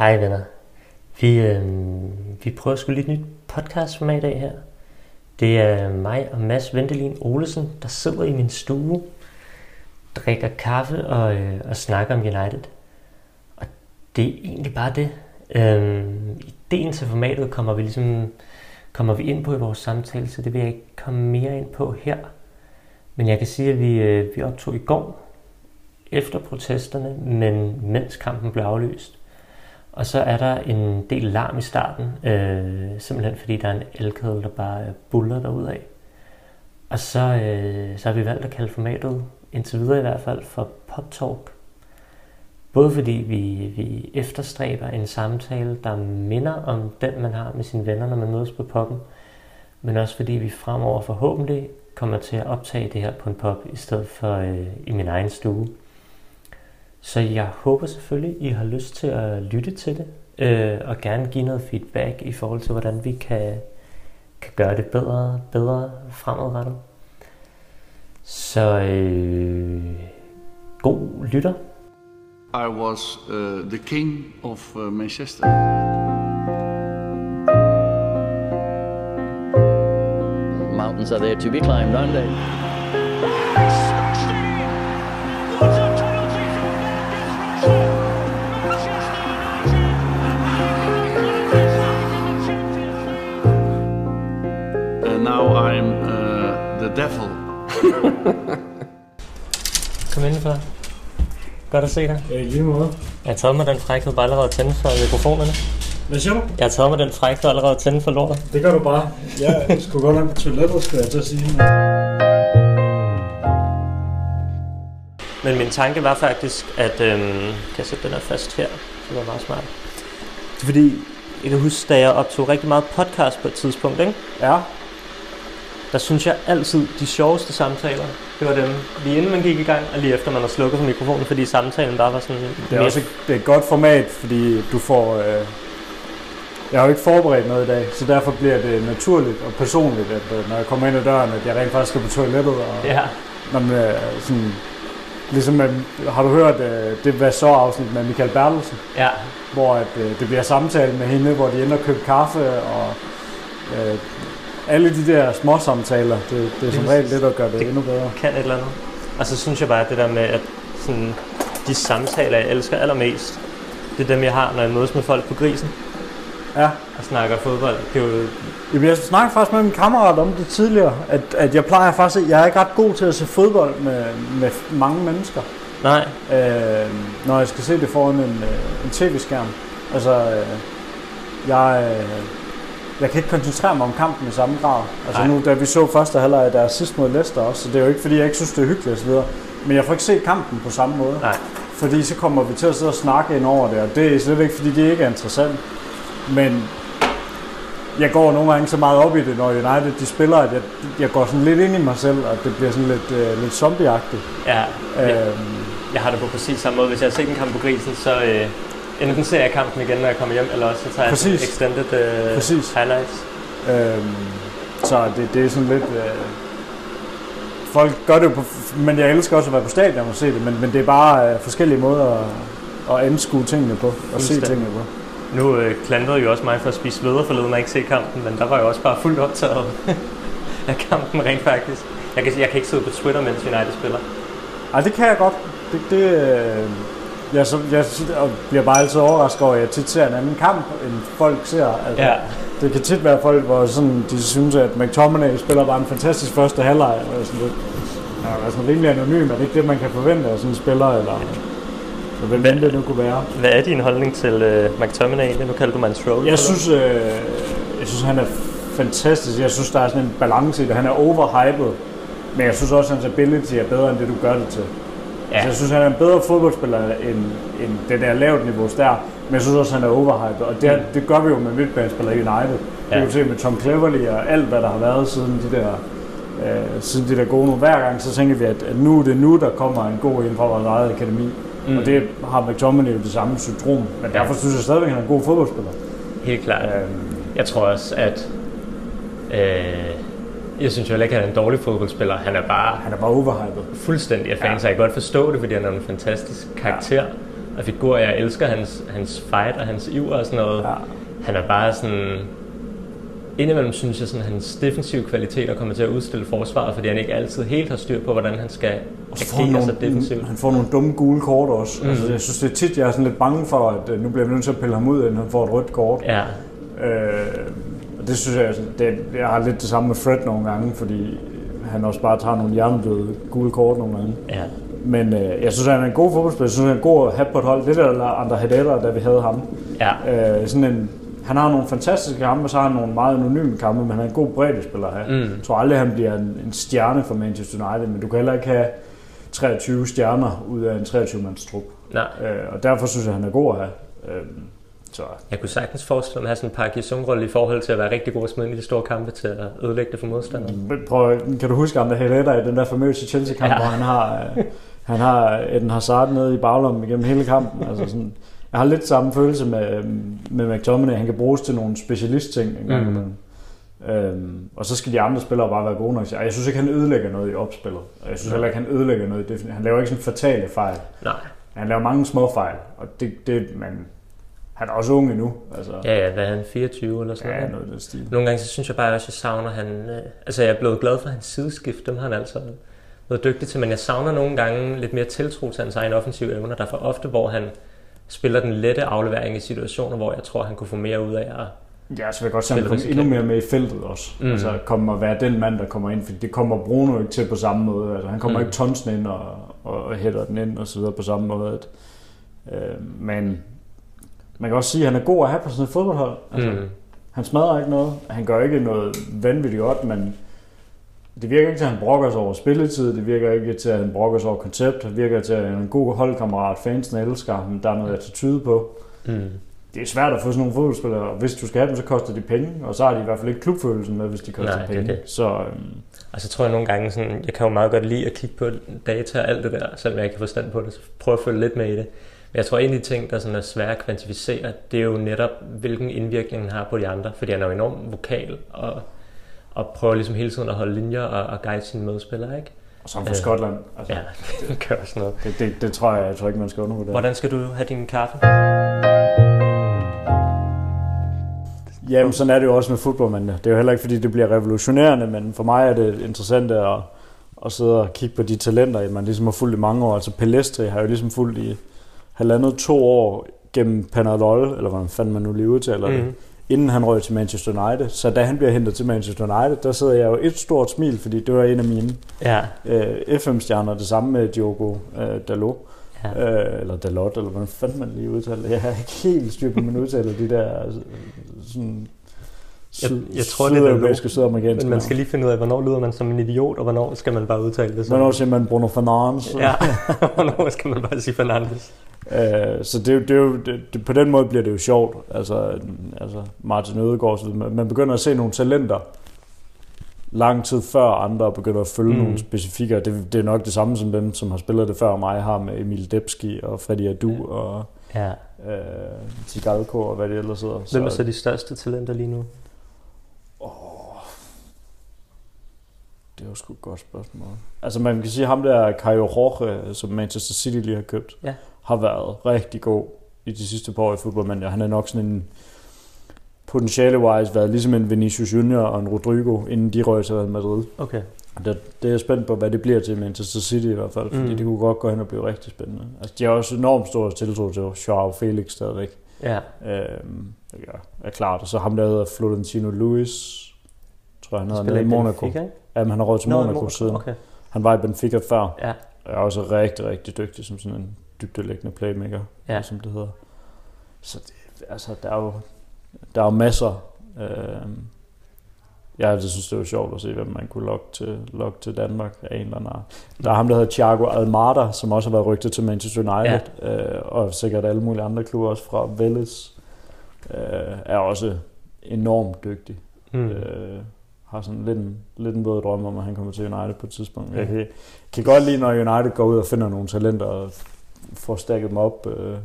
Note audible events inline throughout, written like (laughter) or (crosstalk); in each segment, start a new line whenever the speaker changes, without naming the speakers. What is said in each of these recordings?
Hej venner. Vi, øh, vi prøver at lige lidt nyt podcast for mig i dag her. Det er mig og Mads Ventelin Olesen, der sidder i min stue, drikker kaffe og, øh, og snakker om United. Og det er egentlig bare det. Øh, ideen til formatet kommer vi ligesom kommer vi ind på i vores samtale, så det vil jeg ikke komme mere ind på her. Men jeg kan sige, at vi, øh, vi optog i går efter protesterne, men mens kampen blev aflyst. Og så er der en del larm i starten, øh, simpelthen fordi der er en elkedel, der bare øh, buller af. Og så, øh, så har vi valgt at kalde formatet, indtil videre i hvert fald, for Pop Talk. Både fordi vi, vi efterstræber en samtale, der minder om den, man har med sine venner, når man mødes på poppen, men også fordi vi fremover forhåbentlig kommer til at optage det her på en pop, i stedet for øh, i min egen stue. Så jeg håber selvfølgelig, I har lyst til at lytte til det, øh, og gerne give noget feedback i forhold til, hvordan vi kan, kan gøre det bedre, bedre fremadrettet. Så øh, god lytter.
I was uh, the king of uh, Manchester.
Mountains are there to be climbed, aren't they?
The devil. (laughs)
Kom indenfor. Godt at se dig.
Ja, i lige måde.
Jeg har taget mig den frækhed bare allerede at tænde for mikrofonerne.
Hvad siger du?
Jeg har taget mig den frækhed allerede at tænde for lortet.
Det gør du bare. Jeg skulle godt nok på toilettet, skulle jeg til at sige. Men...
Men min tanke var faktisk, at øhm, kan jeg sætte den her fast her? Det var meget smart. Det er fordi, jeg kan huske, da jeg optog rigtig meget podcast på et tidspunkt, ikke?
Ja,
der synes jeg altid, de sjoveste samtaler, det var dem lige inden man gik i gang, og lige efter man har slukket for mikrofonen, fordi samtalen bare var sådan...
det er også et, det er et godt format, fordi du får... Øh... Jeg har jo ikke forberedt noget i dag, så derfor bliver det naturligt og personligt, at øh, når jeg kommer ind ad døren, at jeg rent faktisk skal på toilettet. Og,
Ja,
når man, øh, sådan, ligesom med, har du hørt øh, det hvad så afsnit med Michael Bertelsen,
ja,
hvor at, øh, det bliver samtale med hende, hvor de ender og købe kaffe, og øh, alle de der små samtaler, det, det er som regel det, der gør det,
Det-
endnu bedre.
kan et eller andet. Og så synes jeg bare, at det der med, at sådan, de samtaler, jeg elsker allermest, det er dem, jeg har, når jeg mødes med folk på grisen
Ja.
og snakker fodbold. Det er jo,
Jamen, jeg snakkede faktisk med min kammerat om det tidligere, at, at jeg plejer faktisk, jeg er ikke ret god til at se fodbold med, med mange mennesker,
nej,
øh, når jeg skal se det foran en, øh, en tv-skærm. Altså, øh, jeg, øh, jeg kan ikke koncentrere mig om kampen i samme grad. Altså
Nej.
nu, da vi så første halvleg der sidst mod Leicester også, så det er jo ikke, fordi jeg ikke synes, det er hyggeligt osv., men jeg får ikke set kampen på samme måde.
nej.
Fordi så kommer vi til at sidde og snakke ind over det, og det er slet ikke, fordi det ikke er interessant. Men jeg går nogle gange så meget op i det, når United de spiller, at jeg, jeg går sådan lidt ind i mig selv, og det bliver sådan lidt, øh, lidt zombieagtigt.
Ja, jeg,
Øhm,
jeg har det på præcis samme måde. Hvis jeg har set en kamp på grisen, så øh, enten ser jeg kampen igen, når jeg kommer hjem, eller også så tager jeg
Præcis.
extended øh,
Præcis.
highlights.
øhm, så det, det er sådan lidt... Øh, folk gør det jo på, men jeg elsker også at være på stadion og se det, men, men det er bare øh, forskellige måder at, at anskue tingene på, og se tingene på.
Nu øh, klandrede jo også mig for at spise sveder forleden og ikke se kampen, men der var jo også bare fuldt optaget (laughs) af kampen rent faktisk. Jeg kan, jeg kan ikke sidde på Twitter, mens United spiller.
Ej, det kan jeg godt. Det, det, øh, jeg, så, jeg bliver bare altid overrasket over, at jeg tit ser en anden kamp, end folk ser. Altså,
Ja.
Det kan tit være folk, hvor sådan, de synes, at McTominay spiller bare en fantastisk første halvleg. Og sådan lidt, ja, er sådan rimelig anonym. Er det ikke det, man kan forvente af sådan en spiller? Eller, så hvem end det nu kunne være.
Hvad er din holdning til øh, McTominay egentlig? Nu kalder du mig en troll.
Jeg
eller?
synes, øh, jeg synes, han er fantastisk. Jeg synes, der er sådan en balance i det. Han er overhyped. Men jeg synes også, at hans ability er bedre, end det du gør det til. Ja. Altså, jeg synes, han er en bedre fodboldspiller end, end det der lavt niveau der. Men jeg synes også, han er overhyped. Og det, det gør vi jo med midtbanespillere i United. Det
Ja.
kan vi se med Tom Cleverley og alt, hvad der har været siden de der, øh, siden de der gode nu. Hver gang, så tænker vi, at, at nu er det nu, der kommer en god ind fra vores eget akademi. Mm. Og det har McTominay jo det samme syndrom. Men
Ja.
derfor synes jeg stadigvæk, at han er en god fodboldspiller.
Helt klart.
Øhm,
Jeg tror også, at... Øh, jeg synes jo heller ikke, at han er en dårlig fodboldspiller. Han er bare
han er bare overhyped.
fuldstændig af fan,
Ja.
ja. jeg kan godt forstå det, fordi han er en fantastisk karakter. Og Figur, jeg elsker hans, hans fight og hans iver og sådan noget.
Ja.
Han er bare sådan... Indimellem synes jeg, sådan, at hans defensive kvaliteter kommer til at udstille forsvaret, fordi han ikke altid helt har styr på, hvordan han skal agere sig
nogle,
defensivt.
han får nogle dumme gule kort også. Mm. Altså, jeg synes, det er tit, jeg er sådan lidt bange for, at øh, nu bliver vi nødt til at pille ham ud, inden han får et rødt kort.
Ja,
Øh, og det synes jeg, sådan- det, jeg har lidt det samme med Fred nogle gange, fordi han også bare tager nogle hjernedøde gule kort nogle gange.
ja,
Men øh, jeg synes, han er en god fodboldspiller. Jeg synes, han er god at have på et hold. Det der andre Hedera, da vi havde ham.
ja.
Øh, sådan en, han har nogle fantastiske kampe, og så har han nogle meget anonyme kampe, men han er en god breddespiller at have.
Mm.
Jeg tror aldrig, han bliver en, en stjerne for Manchester United, men du kan heller ikke have 23 stjerner ud af en 23-mands trup.
Nej,
Øh, og derfor synes jeg, han er god at have. Øh, så
jeg kunne sagtens forestille mig at have sådan en Park Ji-sung-rolle i forhold til at være rigtig god at smide i de store kampe til at ødelægge det for modstanderne.
Men Prøv, kan du huske andre Hedera i den der famøse Chelsea-kamp,
Ja.
hvor han har, øh, han har Eden Hazard nede i baglommen igennem hele kampen? Altså sådan, jeg har lidt samme følelse med, øh, med McTominay. Han kan bruges til nogle specialistting en gang
Mm.
imellem. Øhm, og så skal de andre spillere bare være gode nok. Jeg synes ikke, han ødelægger noget i opspillet. Og jeg synes heller ikke, han ødelægger noget i defensiven. Han laver ikke sådan fatale fejl.
Nej,
Han laver mange små fejl. Og det, det men han er også ung endnu. Altså,
ja, ja, hvad er han, 24 eller sådan
ja,
noget?
noget stil.
Nogle gange så synes jeg bare også, at jeg savner han... Øh, altså jeg er blevet glad for hans sideskift, dem har han altså været dygtig til, men jeg savner nogle gange lidt mere tiltro til hans egen offensive evner. Der er for ofte, hvor han spiller den lette aflevering i situationer, hvor jeg tror, han kunne få mere ud af at...
Ja, så vil jeg godt se, at han kommer endnu mere med i feltet også.
Mm.
Altså komme og være den mand, der kommer ind, for det kommer Bruno ikke til på samme måde. Altså, han kommer
Mm.
mm. ikke tonsen ind og, og, og hætter den ind og så videre på samme måde. At, øh, men man kan også sige, at han er god at have på sådan et fodboldhold. Altså,
Mm.
Han smadrer ikke noget. Han gør ikke noget vanvittigt godt, men det virker ikke til, at han brokker sig over spilletid. Det virker ikke til, at han brokker sig over koncept. Det virker til, at han er en god holdkammerat. Fansen elsker ham. Der er noget attitude på.
Mm.
Det er svært at få sådan nogle fodboldspillere, og hvis du skal have dem, så koster de penge, og så har de i hvert fald ikke klubfølelsen med, hvis de koster
Nej, det
penge.
det.
Så øhm,
Og så tror jeg nogle gange, sådan, jeg kan jo meget godt lide at kigge på data og alt det der, selvom jeg ikke har forstand på det, så prøve at følge lidt med i det. Jeg tror, en af de ting, der sådan er svære at kvantificere, det er jo netop, hvilken indvirkning han har på de andre, fordi han er jo enormt vokal og, og prøver ligesom hele tiden at holde linjer og, og guide sine medspillere, ikke?
og han fra
Øh,
Skotland. Altså,
Ja, (laughs) det gør også noget.
det, det, det, tror jeg, jeg tror ikke, man skal undervurdere.
Hvordan skal du have din kaffe?
Jamen, sådan er det jo også med fodbold, men det er jo heller ikke, fordi det bliver revolutionerende, men for mig er det interessant at, at sidde og kigge på de talenter, man ligesom har fulgt i mange år. Altså Pelestri har jo ligesom fulgt i halvandet to år gennem Panadol, eller hvordan fanden man nu lige udtaler det,
Mm.
inden han røg til Manchester United. Så da han bliver hentet til Manchester United, der sidder jeg jo et stort smil, fordi det var en af mine
Ja,
øh, FM-stjerner, det samme med Diogo øh, Dalot,
ja.
øh, eller Dalot, eller hvordan fanden man lige udtaler det. Jeg har ikke helt styr på, man udtaler de der øh, sådan syd,
jeg tror, det er Dalot.
sydeuropæiske, sydamerikanske
Men man skal lige finde ud af, hvornår lyder man som en idiot, og hvornår skal man bare udtale det sådan.
Hvornår siger man Bruno Fernandes?
Ja, (laughs) hvornår skal man bare sige Fernandes?
Øh, så det, er jo- det, er jo, det, det, på den måde bliver det jo sjovt. Altså, altså Martin Ødegaard, så man begynder at se nogle talenter lang tid før andre begynder at følge
Mm.
nogle specifikke. Det, det er nok det samme som dem, som har spillet det før mig, har med Emil Debski og Freddy Adu
Ja.
og
Ja.
øh, Tigalko og hvad det ellers hedder.
Hvem er så de største talenter lige nu?
Det er jo sgu et godt spørgsmål. Altså man kan sige, at ham der Kajo Jorge, som Manchester City lige har købt,
Ja.
har været rigtig god i de sidste par år i fodbold, men han er nok sådan en potentiale-wise været ligesom en Vinicius Junior og en Rodrigo, inden de røg til Real Madrid.
Okay.
Det, det er jeg spændt på, hvad det bliver til Manchester City i hvert fald, fordi
Mm.
det kunne godt gå hen og blive rigtig spændende. Altså, de har også enormt stor tiltro til Joao Felix stadigvæk.
Ja.
Øhm, ja, er klart. Og så ham der hedder Florentino Luis, tror jeg han hedder, nede i Monaco.
Benfica?
Jamen, han har råd til Monaco, siden.
Okay.
Han var i Benfica før.
Ja.
Og er også rigtig, rigtig dygtig som sådan en dybdelæggende playmaker,
Ja.
som det hedder. Så det, altså, der er jo, der er jo masser. Øh, jeg synes, det var sjovt at se, hvem man kunne lokke til, lokke til Danmark af en eller anden. Der er ham, der hedder Thiago Almada, som også har været rygtet til Manchester United, ja. øh, og sikkert alle mulige andre klubber, også fra Vélez, øh, er også enormt dygtig.
Mm.
Øh, har sådan lidt en, lidt en våd drøm om, at han kommer til United på et tidspunkt. Jeg kan, kan godt lide, når United går ud og finder nogle talenter og får stakket dem op øh,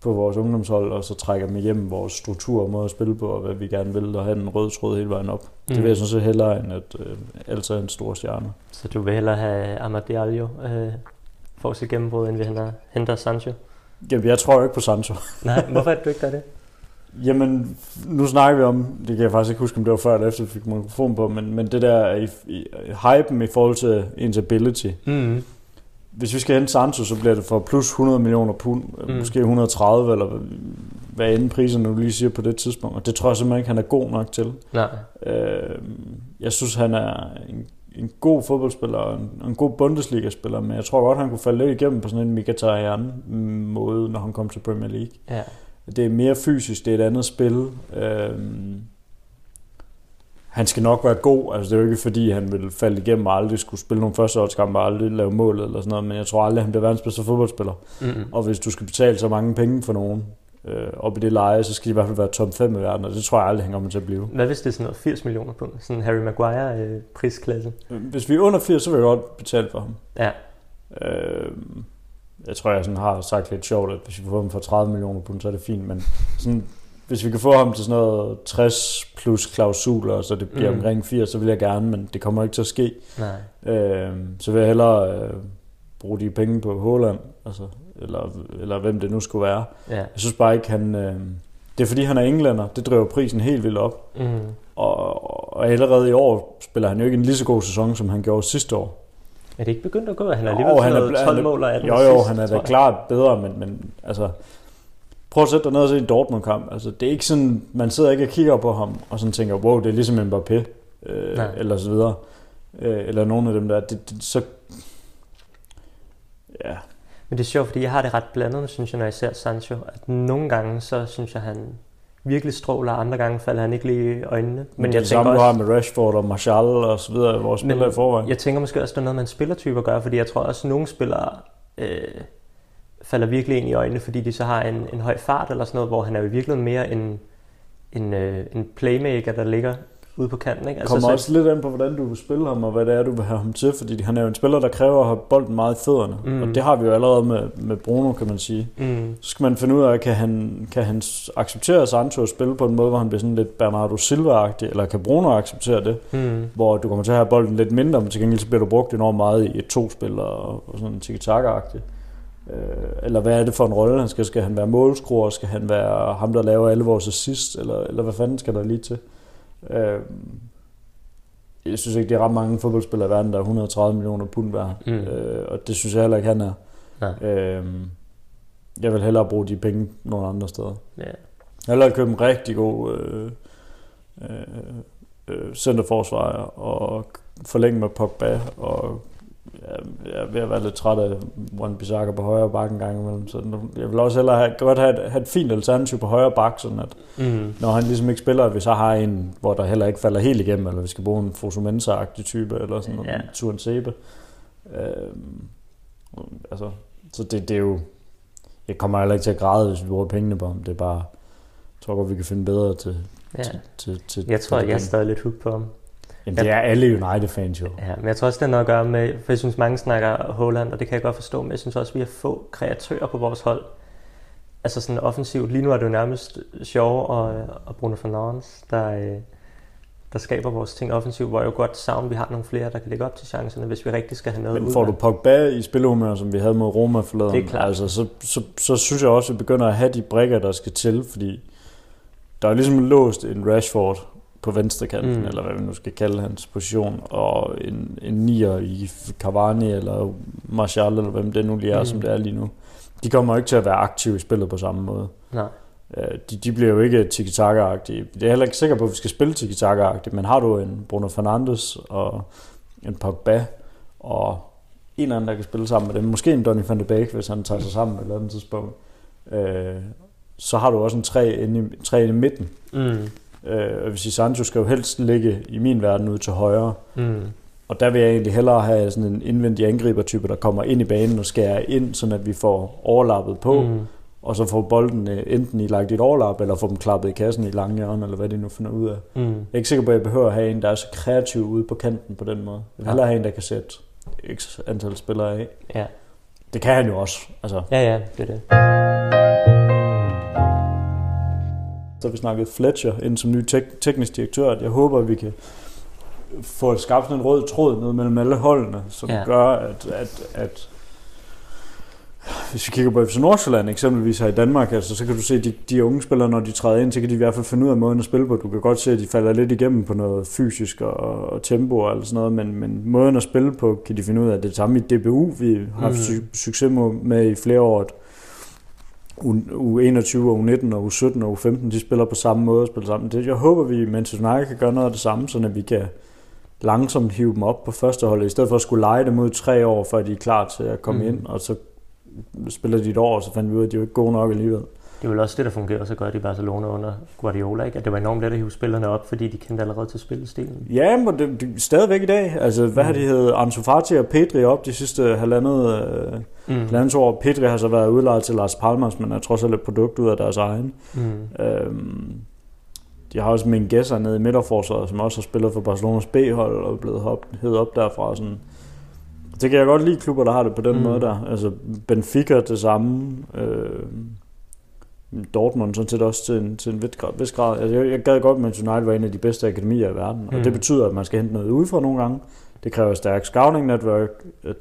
på vores ungdomshold, og så trækker dem hjem vores struktur og måde at spille på, og hvad vi gerne vil, og have en rød tråd hele vejen op. Mm. Det vil jeg sådan set hellere, end at øh, altså en stor stjerne.
Så du vil hellere have Amad Diallo øh, for sit gennembrud, end vi henter, Sancho?
Jamen, jeg tror jo ikke på Sancho.
Nej, hvorfor er du ikke gør det?
Jamen, nu snakker vi om, det kan jeg faktisk ikke huske, om det var før eller efter, vi fik mikrofon på, men, men det der i, i, hypen i forhold til ens ability.
Mm.
Hvis vi skal hente Sancho, så bliver det for plus 100 millioner pund, mm. måske 130, eller hvad- end priserne nu lige siger på det tidspunkt. Og det tror jeg simpelthen ikke, han er god nok til.
Nej.
Øh, jeg synes, han er en, en god fodboldspiller og en, en god Bundesliga-spiller, men jeg tror godt, han kunne falde lidt igennem på sådan en Mkhitaryan-måde, når han kom til Premier League.
Ja.
Det er mere fysisk, det er et andet spil. Øhm, han skal nok være god, altså det er jo ikke fordi, han vil falde igennem og aldrig skulle spille nogle førsteårskampe og aldrig lave mål eller sådan noget, men jeg tror aldrig, han bliver verdens bedste fodboldspiller.
Mm-mm.
Og hvis du skal betale så mange penge for nogen øh, op i det leje, så skal de i hvert fald være top 5 i verden, og det tror jeg aldrig, han kommer til at blive.
Hvad hvis det er sådan noget 80 millioner pund? Sådan en Harry Maguire øh, prisklasse.
Hvis vi er under 80, så vil jeg godt betale for ham.
Ja.
Øh, jeg tror, jeg sådan har sagt lidt sjovt, at hvis vi får ham for 30 millioner pund, så er det fint, men sådan, hvis vi kan få ham til sådan noget 60 plus klausuler, så det bliver
Mm.
omkring 80, så vil jeg gerne, men det kommer ikke til at ske.
Nej.
Øh, så vil jeg hellere øh, bruge de penge på Håland, altså, eller, eller hvem det nu skulle være.
Ja.
Jeg synes bare ikke, han... Øh, det er fordi, han er englænder. Det driver prisen helt vildt op.
Mm.
Og, og allerede i år spiller han jo ikke en lige så god sæson, som han gjorde sidste år.
Er det ikke begyndt at gå? Han er alligevel
Jo, han er,
sådan
bl-
12
han er,
mål og 18
Jo, jo,
assist,
han er da klart bedre, men, men altså... Prøv at sætte dig ned og se en Dortmund-kamp. Altså, det er ikke sådan, man sidder ikke og kigger på ham, og sådan tænker, wow, det er ligesom Mbappé, øh,
Nej.
eller så videre. Øh, eller nogle af dem der. Det, det, så, ja,
Men det er sjovt, fordi jeg har det ret blandet, synes jeg, når jeg ser Sancho. At nogle gange, så synes jeg, han virkelig stråler, andre gange falder han ikke lige i øjnene.
men,
Men
det
jeg
er det
tænker
samme, du har
også,
med Rashford og Martial og så videre, vores spillere i forvejen.
jeg tænker måske også, der er noget med en spillertype at gøre, fordi jeg tror også, at nogle spillere øh, falder virkelig ind i øjnene, fordi de så har en, en høj fart eller sådan noget, hvor han er jo i virkeligheden mere en, en, øh, en playmaker, der ligger ude på kanten. Ikke?
Det kommer
så,
også lidt an på, hvordan du vil spille ham, og hvad det er, du vil have ham til, fordi han er jo en spiller, der kræver at have bolden meget i fødderne,
Mm.
og det har vi jo allerede med, med Bruno, kan man sige.
Mm,
Så skal man finde ud af, kan han, kan han acceptere Sancho at spille på en måde, hvor han bliver sådan lidt Bernardo Silva-agtig, eller kan Bruno acceptere det,
mm,
hvor du kommer til at have bolden lidt mindre, men til gengæld så bliver du brugt enormt meget i et to-spil og, og sådan tiki-taka-agtigt. Øh, eller hvad er det for en rolle, han skal? Skal han være målskruer? Skal han være ham, der laver alle vores assist? Eller, eller hvad fanden skal der lige til? Øh, jeg synes ikke, det er ret mange fodboldspillere i verden, der er 130 millioner pund værd.
Mm.
Øh, og det synes jeg heller ikke, han er.
Nej.
Øh, jeg vil hellere bruge de penge nogle andre steder.
ja.
Jeg vil hellere købe en rigtig god øh, øh, øh, centerforsvar og forlænge med Pogba og ja, jeg er ved at være lidt træt af Wan Bissaka på højre bakken en gang imellem, så jeg vil også hellere have, godt have et, have et fint alternativ på højre bak, sådan at
Mm,
når han ligesom ikke spiller, at vi så har en, hvor der heller ikke falder helt igennem, eller vi skal bruge en Fosumensa-agtig type, eller sådan
Ja.
ja. Turen Sebe. Øhm, altså, så det, det er jo, jeg kommer heller ikke til at græde, hvis vi bruger pengene på ham, det er bare, jeg tror godt, vi kan finde bedre til,
ja.
til, til, til
Jeg tror,
til
jeg er stadig lidt hooked på ham.
Jamen, det er alle United-fans jo.
Ja, men jeg tror også, det har noget at gøre med, for jeg synes, mange snakker Holland, og det kan jeg godt forstå, men jeg synes også, at vi har få kreatører på vores hold. Altså sådan offensivt. Lige nu er det jo nærmest sjov og, og Bruno Fernandes, der, øh, der skaber vores ting offensivt, hvor jeg jo godt savner, vi har nogle flere, der kan lægge op til chancerne, hvis vi rigtig skal have noget
Men
ud
får
af.
du Pogba i spillehumør, som vi havde mod Roma forleden,
Det er klart.
altså, så, så, så, synes jeg også, at vi begynder at have de brikker, der skal til, fordi der er ligesom låst en Rashford på venstre kanten,
Mm.
eller hvad vi nu skal kalde hans position, og en, en nier i Cavani eller Martial, eller hvem det nu lige er,
Mm.
som det er lige nu. De kommer jo ikke til at være aktive i spillet på samme måde.
Nej.
Øh, De, de bliver jo ikke tiki-taka-agtige. Det er heller ikke sikker på, at vi skal spille tiki-taka-agtigt, men har du en Bruno Fernandes og en Pogba og en eller anden, der kan spille sammen med dem, måske en Donny van de Beek, hvis han tager sig sammen på et eller andet tidspunkt, øh, så har du også en tre inde i, tre inde i midten.
Mm.
Øh, og hvis Sancho skal jo helst ligge i min verden ud til højre,
Mm.
og der vil jeg egentlig hellere have sådan en indvendig angribertype, der kommer ind i banen og skærer ind, så at vi får overlappet på,
Mm.
og så får bolden øh, enten i lagt i et overlap, eller får dem klappet i kassen i lange hjørne, eller hvad de nu finder ud af.
Mm.
Jeg er ikke sikker på, at jeg behøver at have en, der er så kreativ ude på kanten på den måde. Jeg vil hellere have en, der kan sætte x antal spillere af.
Ja.
Det kan han jo også. Altså,
ja, ja, det er det.
Så vi snakket Fletcher ind som ny tek- teknisk direktør, at jeg håber, at vi kan få skabt sådan en rød tråd ned mellem alle holdene, som
Ja.
gør, at, at, at hvis vi kigger på FC Nordsjælland eksempelvis her i Danmark, altså, så kan du se, at de, de unge spillere, når de træder ind, så kan de i hvert fald finde ud af måden at spille på. Du kan godt se, at de falder lidt igennem på noget fysisk og, og tempo og alt sådan noget, men, men måden at spille på, kan de finde ud af. Det det samme i DBU, vi har haft mm. succes med i flere år. U21, U19 og U17 og U15, de spiller på samme måde og spiller sammen. Det, jeg håber, vi Manchester United kan gøre noget af det samme, så vi kan langsomt hive dem op på første hold, i stedet for at skulle lege dem ud tre år, før de er klar til at komme mm. ind, og så spiller de et år, og så fandt vi ud af, at de er ikke gode nok alligevel.
Det er vel også det, der fungerer så godt i Barcelona under Guardiola, ikke? at det var enormt let at hive spillerne op, fordi de kendte allerede til spillestilen.
Ja, men det, det stadigvæk i dag. Altså, hvad mm. har de heddet? Ansu Fati og Pedri op de sidste halvandet, øh, mm. halvandet år. Pedri har så været udlejet til Las Palmas, men er trods alt et produkt ud af deres egen. Mm. Øhm, de har også Mingueza nede i midterforsvaret, som også har spillet for Barcelonas B-hold og blevet hed op derfra. Sådan. Det kan jeg godt lide klubber, der har det på den mm. måde der. Altså Benfica det samme. Øh, Dortmund sådan set også til en, til en vis grad. Altså, jeg, jeg gad godt, at United var en af de bedste akademier i verden, og mm. det betyder, at man skal hente noget udefra nogle gange. Det kræver stærk scouting network.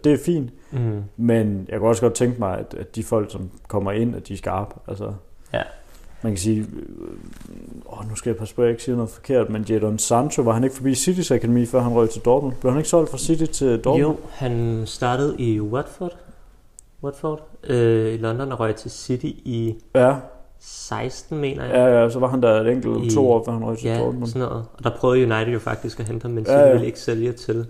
Det er fint, mm. men jeg kan også godt tænke mig, at, at de folk, som kommer ind, at de er skarpe. Altså,
ja
man kan sige, åh, nu skal jeg passe på, at jeg ikke siger noget forkert, men Jadon Sancho, var han ikke forbi Citys akademi, før han røg til Dortmund? Blev han ikke solgt fra City til Dortmund?
Jo, han startede i Watford, Watford øh, i London og røg til City i
ja.
16, mener jeg.
Ja, ja, så var han der et enkelt I, to år, før han røg til
ja,
Dortmund.
sådan noget. Og der prøvede United jo faktisk at hente ham, men ja, ja. ville ikke sælge til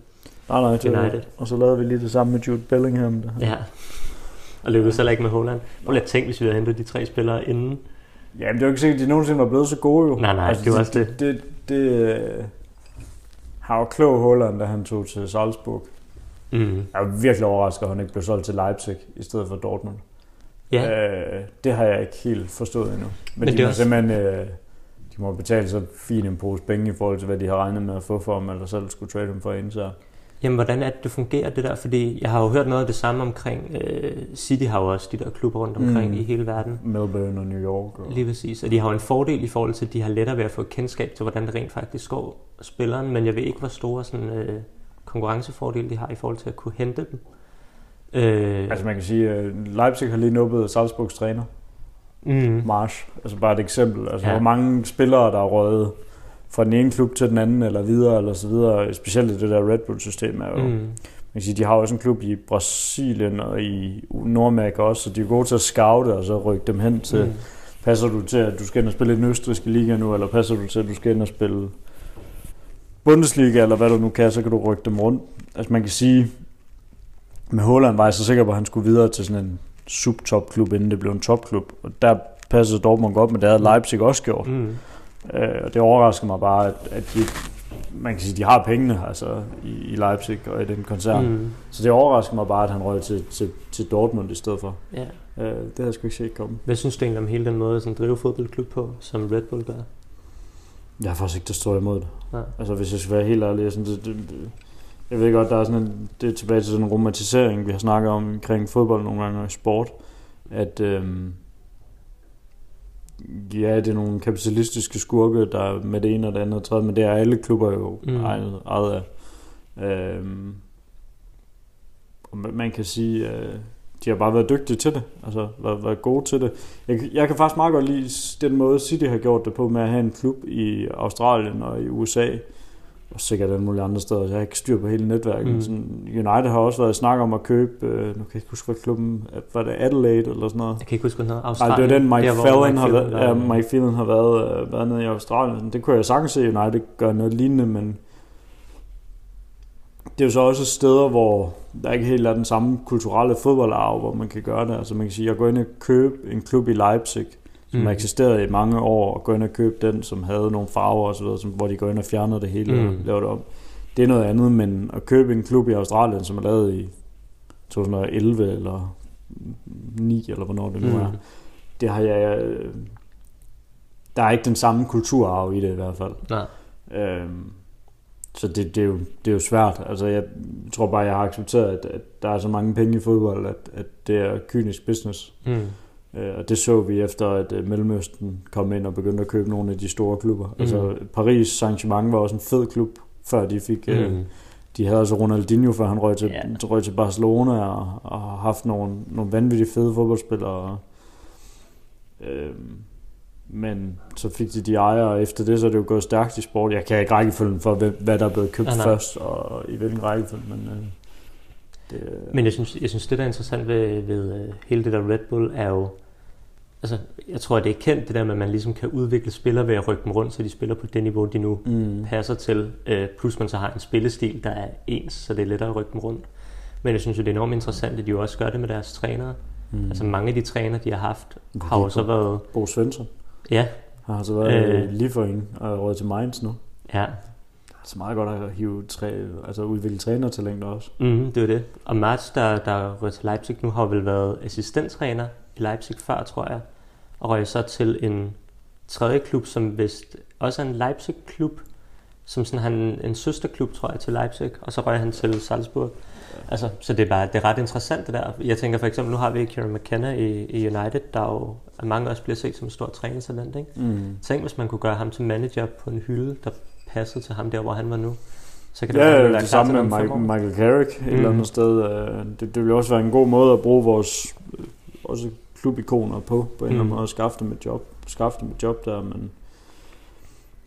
nej, nej, United. Og så lavede vi lige det samme med Jude Bellingham. Der.
Ja, og lykkedes heller ikke med Holland. Prøv lige at tænke, hvis vi havde hentet de tre spillere inden
Jamen, det er jo ikke sikkert, at de nogensinde var blevet så gode jo.
Nej, nej, altså, det var også
det. Det, det, det uh, har jo klog Holland, da han tog til Salzburg. Mm. Jeg er virkelig overrasket, at han ikke blev solgt til Leipzig i stedet for Dortmund. Ja. Uh, det har jeg ikke helt forstået endnu. Men, Men de må også... simpelthen... Uh, de må betale så fin en pose penge i forhold til, hvad de har regnet med at få for ham, eller selv skulle trade dem for ind, så...
Jamen, hvordan er det, det fungerer det der? Fordi jeg har jo hørt noget af det samme omkring uh, City har jo også de der klubber rundt omkring mm. i hele verden.
Melbourne og New York. Og...
Lige præcis. Og de har jo en fordel i forhold til, at de har lettere ved at få kendskab til, hvordan det rent faktisk går spilleren. Men jeg ved ikke, hvor store sådan, uh, konkurrencefordele de har i forhold til at kunne hente dem.
Uh, altså man kan sige, at Leipzig har lige nubbet Salzburgs træner. Mm. Marsh. Altså bare et eksempel. Altså ja. hvor mange spillere, der er røget fra den ene klub til den anden, eller videre, eller så videre. Specielt det der Red Bull-system er jo... Mm. Man kan sige, de har også en klub i Brasilien og i Nordamerika også, så de er gode til at scoute og så rykke dem hen til... Mm. Passer du til, at du skal ind og spille i den østriske liga nu, eller passer du til, at du skal ind og spille Bundesliga, eller hvad du nu kan, så kan du rykke dem rundt. Altså man kan sige, med Holland var jeg så sikker på, at han skulle videre til sådan en subtopklub, inden det blev en topklub. Og der passede Dortmund godt, men det havde Leipzig også gjort. Mm. Øh, og det overrasker mig bare, at, at de, man kan sige, de har pengene altså, i, i Leipzig og i den koncern. Mm. Så det overrasker mig bare, at han røg til, til, til Dortmund i stedet for. Ja. Øh, det havde jeg sgu ikke set komme.
Hvad synes du egentlig om hele den måde, at drive fodboldklub på, som Red Bull gør?
Jeg har faktisk ikke det står imod det. Ja. Altså hvis jeg skal være helt ærlig, synes, det, det, det, jeg ved godt, der er sådan en, det er tilbage til den romantisering, vi har snakket om omkring fodbold nogle gange og sport, at øhm, ja, det er nogle kapitalistiske skurke, der med det ene og det andet og tredje, men det er alle klubber jo mm. ejet, ejet af. Øhm, og man kan sige, øh, de har bare været dygtige til det, altså været, været gode til det. Jeg, jeg kan faktisk meget godt lide den måde, City har gjort det på med at have en klub i Australien og i USA, og sikkert alle mulige andre steder. Jeg har ikke styr på hele netværket. Mm. Sådan, United har også været snak om at købe, øh, nu kan jeg ikke huske, hvad klubben, var det Adelaide eller sådan noget?
Jeg kan ikke huske, hvad
noget. Australien. Nej, det var den, Mike Fallon har, været, ja, Mike Fallon har været, øh, været nede i Australien. Det kunne jeg sagtens se, United gør noget lignende, men det er jo så også steder, hvor der ikke helt er den samme kulturelle fodboldarv, hvor man kan gøre det. Altså man kan sige, jeg går ind og købe en klub i Leipzig, som mm. har eksisteret i mange år, og gå ind og købe den, som havde nogle farver og så videre, som, hvor de går ind og fjerner det hele mm. og laver det om. Det er noget andet, men at købe en klub i Australien, som er lavet i 2011 eller 9, eller hvornår det nu mm. er, det har jeg... Der er ikke den samme kulturarv i det i hvert fald.
Nej.
Øhm, så det, det, er jo, det er jo svært. Altså, jeg tror bare, jeg har accepteret, at, at der er så mange penge i fodbold, at, at det er kynisk business. Mm. Øh, og det så vi efter, at øh, Mellemøsten kom ind og begyndte at købe nogle af de store klubber. Mm. Altså Paris Saint-Germain var også en fed klub, før de fik øh, mm. de havde altså Ronaldinho, før han røg til,
ja.
røg til Barcelona, og, og har haft nogle, nogle vanvittigt fede fodboldspillere. Øhm, men så fik de de ejere, og efter det så er det jo gået stærkt i sport. Jeg kan ikke rækkefølgen for, hvad, hvad der er blevet købt
Nej, nej.
først, og i hvilken rækkefølge, men øh, det,
Men jeg synes, jeg synes det, der er interessant ved, ved øh, hele det der Red Bull, er jo... Altså, jeg tror, det er kendt, det der med, at man ligesom kan udvikle spillere ved at rykke dem rundt, så de spiller på det niveau, de nu
mm,
passer til. Øh, plus man så har en spillestil, der er ens, så det er lettere at rykke dem rundt. Men jeg synes jo, det er enormt interessant, at de jo også gør det med deres trænere.
mm.
Altså mange af de træner, de har haft, har jo så været...
Bo Svensson
Ja,
har altså været
Øh.
lige for en og er råd til Mainz nu.
ja,
Så meget godt at hive træ, altså udvikle trænertalenter også.
mm, det er det. Og Marts, der, der røg til Leipzig nu, har vel været assistenttræner i Leipzig før, tror jeg. Og røg så til en tredje klub, som vist også er en Leipzig-klub, som sådan han en søsterklub, tror jeg, til Leipzig, og så røg han til Salzburg. Altså, så det er bare det er ret interessant det der. Jeg tænker for eksempel, nu har vi Kieran McKenna i, i United, der jo af mange også bliver set som et stort trænertalent, ikke?
Mm.
Tænk, hvis man kunne gøre ham til manager på en hylde, der passede til ham der, hvor han var nu. Så kan det
Ja,
være,
det, det, samme med Michael. Michael Carrick et
Mm.
eller andet sted. øh, Det, det vil også være en god måde at bruge vores også klubikoner på, på en eller anden
Mm.
måde, at skaffe dem et job, skaffe dem et job der, men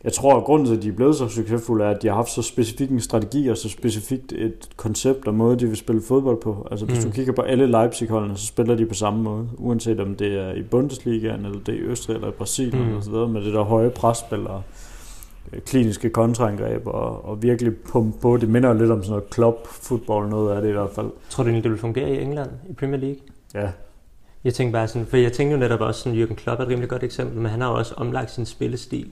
jeg tror, at grunden til, at de er blevet så succesfulde, er, at de har haft så specifik en strategi, og så specifikt et koncept og måde, de vil spille fodbold på. Altså, hvis
Mm.
du kigger på alle Leipzig-holdene, så spiller de på samme måde, uanset om det er i Bundesligaen, eller det er i Østrig, eller i Brasilien,
Mm.
og så videre, med det der høje presspil og øh, kliniske kontraangreb, og, og virkelig pumpe på. Det minder lidt om sådan noget club-fodbold, noget af det i hvert fald.
Tror du egentlig, det vil fungere i England, i Premier League?
Ja,
Jeg tænker bare sådan, for jeg tænkte jo netop også sådan, Jürgen Klopp er et rimelig godt eksempel, men han har jo også omlagt sin spillestil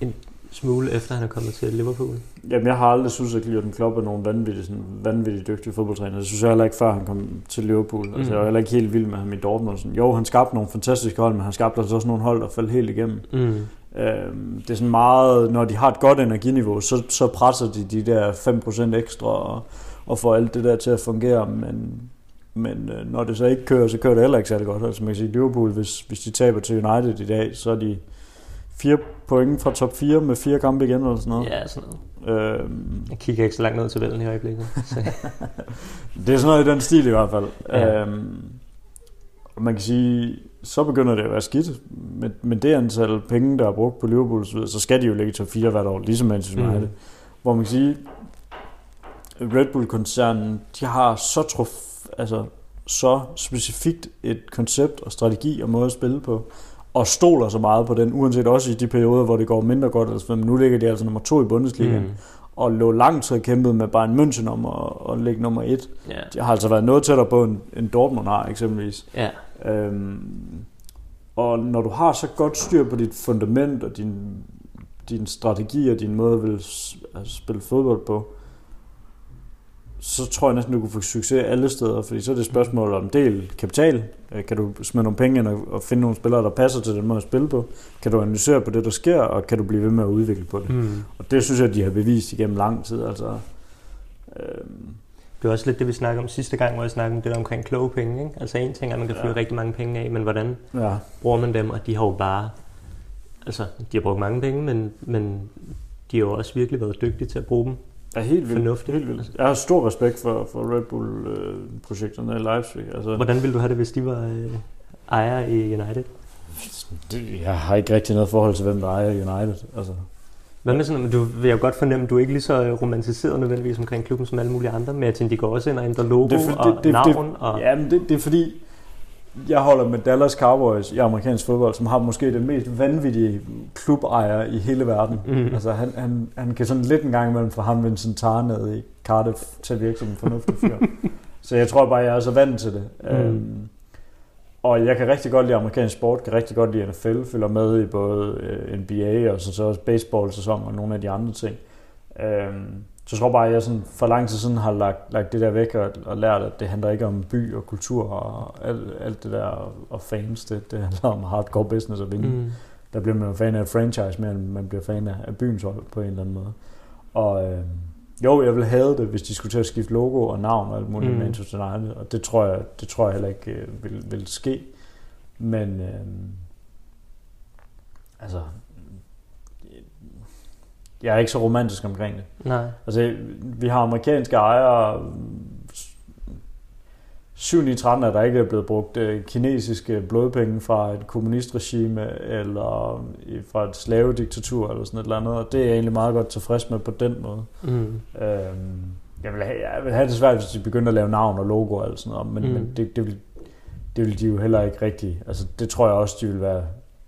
en smule efter han er kommet til Liverpool.
Jamen, jeg har aldrig synes, at Jürgen Klopp er nogen vanvittig, sådan, vanvittig dygtig fodboldtræner. Det synes jeg heller ikke, før han kom til Liverpool. Altså,
Mm.
jeg var heller ikke helt vild med ham i Dortmund. Sådan. Jo, han skabte nogle fantastiske hold, men han skabte altså også nogle hold, der faldt helt igennem.
Mm.
Øhm, det er sådan meget, når de har et godt energiniveau, så, så presser de de der 5% ekstra og, og får alt det der til at fungere, men, men øh, når det så ikke kører, så kører det heller ikke særlig godt. Altså man kan sige, Liverpool, hvis, hvis de taber til United i dag, så er de fire point fra top 4 med fire kampe igen eller sådan noget.
Ja, sådan noget.
Øhm,
Jeg kigger ikke så langt ned til tabellen i øjeblikket. Så. (laughs)
det er sådan noget i den stil i hvert fald.
Ja.
Øhm, og man kan sige, så begynder det at være skidt. Men, men det antal penge, der er brugt på Liverpool, så, skal de jo ligge til fire hvert år, ligesom Manchester United.
Mm.
Hvor man kan sige, Red Bull-koncernen, de har så trof, altså så specifikt et koncept og strategi og måde at spille på, og stoler så meget på den, uanset også i de perioder, hvor det går mindre godt. Altså, men nu ligger de altså nummer to i Bundesligaen, mm. og lå lang tid kæmpet med Bayern München om at, at ligge nummer et.
Ja.
De har altså været noget tættere på, end, end Dortmund har eksempelvis.
ja.
Øhm, og når du har så godt styr på dit fundament og din, din strategi og din måde at at spille fodbold på, så tror jeg næsten, du kunne få succes alle steder, fordi så er det et spørgsmål om del kapital. Øh, Kan du smide nogle penge ind og, finde nogle spillere, der passer til den måde at spille på? Kan du analysere på det, der sker, og kan du blive ved med at udvikle på det?
Mm.
Og det synes jeg, de har bevist igennem lang tid. Altså, øhm,
Det var også lidt det, vi snakkede om sidste gang, hvor jeg snakkede om det der omkring kloge penge. Ikke? Altså en ting er, at man kan fyre
Ja.
rigtig mange penge af, men hvordan
ja.
bruger man dem? Og de har jo bare... Altså, de har brugt mange penge, men, men de har jo også virkelig været dygtige til at bruge dem.
Er helt vildt.
Fornuftigt.
Helt vildt. Jeg har stor respekt for, for Red Bull-projekterne i Leipzig. Altså,
Hvordan ville du have det, hvis de var øh, ejere i United?
det, jeg har ikke rigtig noget forhold til, hvem der ejer United. Altså,
Hvad med sådan, du vil jo godt fornemme, at du er ikke lige så øh, romantiseret nødvendigvis omkring klubben som alle mulige andre, men jeg tænker, de går også ind og ændrer logo
Det er for-
og
det- det-
navn.
det-
og,
ja, men det, det er fordi, jeg holder med Dallas Cowboys i amerikansk fodbold, som har måske den mest vanvittige klubejer i hele verden.
Mhm.
Altså, han, han, han kan sådan lidt en gang imellem fra ham Vincent Tar nede i Cardiff til at virke som en fornuftig fyr. (laughs) så jeg tror bare, jeg er så vant til det.
Mm.
Øhm, og jeg kan rigtig godt lide amerikansk sport, kan rigtig godt lide NFL, følger med i både øh, NBA og så, så også baseball-sæson og nogle af de andre ting. Øhm, så jeg tror bare, at jeg sådan for lang tid siden har lagt, lagt det der væk og, og lært, at det handler ikke om by og kultur og alt, alt det der og fans. Det, det handler om hardcore business og vinde. Mm. Der bliver man fan af franchise mere, end man bliver fan af, byens hold på en eller anden måde. Og øh, jo, jeg ville have det, hvis de skulle til at skifte logo og navn og alt muligt
Mm.
mm. Manchester United, og det tror jeg, det tror jeg heller ikke øh, vil, vil ske. Men øh, altså, jeg er ikke så romantisk omkring det.
Nej.
Altså, vi har amerikanske ejere. 7 i 13 er der ikke er blevet brugt øh, kinesiske blodpenge fra et kommunistregime eller i- fra et slavediktatur eller sådan et eller andet, og det er jeg egentlig meget godt tilfreds med på den måde.
Mm.
Øhm, jeg, vil have, jeg vil have det svært, hvis de begynder at lave navn og logo og alt sådan noget, men,
Mm.
men det, det, vil, det vil de jo heller ikke rigtig. Altså, det tror jeg også, de vil være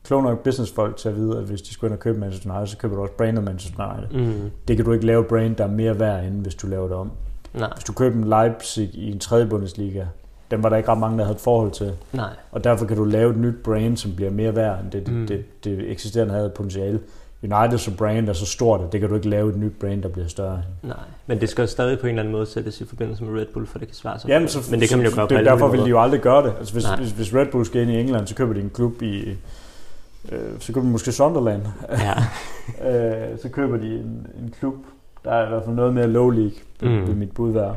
kloge nok businessfolk til at vide, at hvis de skulle ind og købe Manchester United, så køber du også brandet Manchester United.
Mm.
Det kan du ikke lave brand, der er mere værd, end hvis du laver det om.
Nej.
Hvis du køber en Leipzig i en tredje Bundesliga, den var der ikke ret mange, der havde et forhold til.
Nej.
Og derfor kan du lave et nyt brand, som bliver mere værd, end det, det,
Mm.
det, det eksisterende havde potentiale. United som brand er så stort, at det kan du ikke lave et nyt brand, der bliver større.
Nej. Men det skal jo stadig på en eller anden måde sættes i forbindelse med Red Bull, for det kan svare sig.
Jamen, så,
men det kan man jo gøre på
det, Derfor vil de jo aldrig gøre det. Altså, hvis,
Nej.
hvis, hvis Red Bull skal ind i England, så køber de en klub i... Øh, så køber de måske Sunderland.
Ja. (laughs)
øh, så køber de en, en klub, der er i hvert fald noget mere low league,
Mm.
vil mit bud være.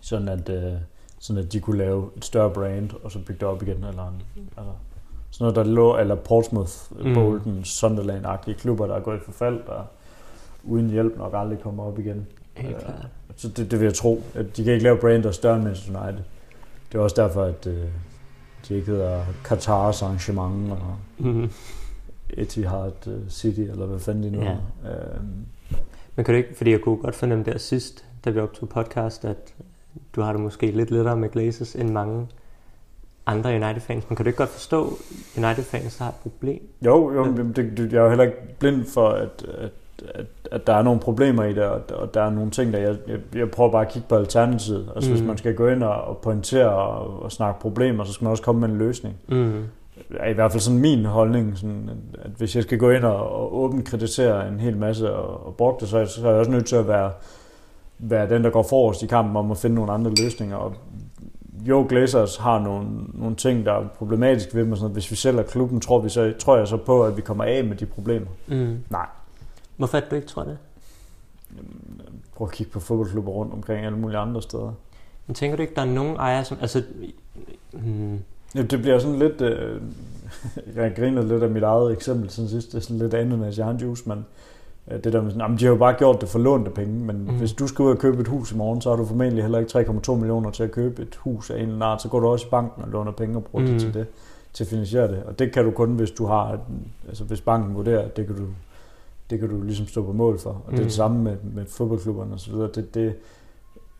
Sådan at, øh, sådan at de kunne lave et større brand, og så bygge det op igen. Eller en, altså, sådan noget, der lå, eller Portsmouth,
Mm.
mm. Bolton, Sunderland-agtige klubber, der er gået i forfald, der uden hjælp nok aldrig kommer op igen.
Helt
Øh,
klart.
Så det, det vil jeg tro, at de kan ikke lave brand, der er større end Manchester United. Det er også derfor, at øh, ikke hedder Qatar's arrangement og
Mm.
Etihad øh, City, eller hvad fanden de nu
Ja.
Øhm,
Men kan du ikke, fordi jeg kunne godt fornemme der sidst, da vi optog podcast, at du har det måske lidt lettere med Glazers end mange andre United-fans. Men kan du ikke godt forstå, at United-fans der har et problem?
jo, jo det, det, jeg er jo heller ikke blind for, at, at, at, at der er nogle problemer i det, og, og der er nogle ting, der jeg, jeg, jeg prøver bare at kigge på alternativet. Altså mm. hvis man skal gå ind og, og pointere og, og snakke problemer, så skal man også komme med en løsning.
Mm.
er i hvert fald sådan min holdning, sådan, at hvis jeg skal gå ind og, og åbent kritisere en hel masse og, og bruge det, så, er jeg- så er jeg også nødt til at være, være den, der går forrest i kampen om at finde nogle andre løsninger. Og jo, Glazers har nogle, nogle ting, der er problematiske ved dem. og Sådan noget. Hvis vi sælger klubben, tror, vi så, tror jeg så på, at vi kommer af med de problemer.
Mm.
Nej.
Hvorfor er det, du ikke tror det?
Prøv at kigge på fodboldklubber rundt omkring alle mulige andre steder.
Men tænker du ikke, der er nogen ejere, som... Altså, mm,
Ja, det bliver sådan lidt... Øh, (laughs) jeg griner lidt af mit eget eksempel siden sidst. Det er sådan lidt ananas i juice, men øh, det der med sådan, jamen, de har jo bare gjort det for lånte penge, men
Mhm.
mm. hvis du skal ud og købe et hus i morgen, så har du formentlig heller ikke 3,2 millioner til at købe et hus af en eller anden art. Så går du også i banken og låner penge og bruger mm.
Mhm.
det til det, til at finansiere det. Og det kan du kun, hvis du har, altså hvis banken vurderer, at det kan du, det kan du ligesom stå på mål for. Og mm. det er det samme med, med fodboldklubberne videre. Det, det,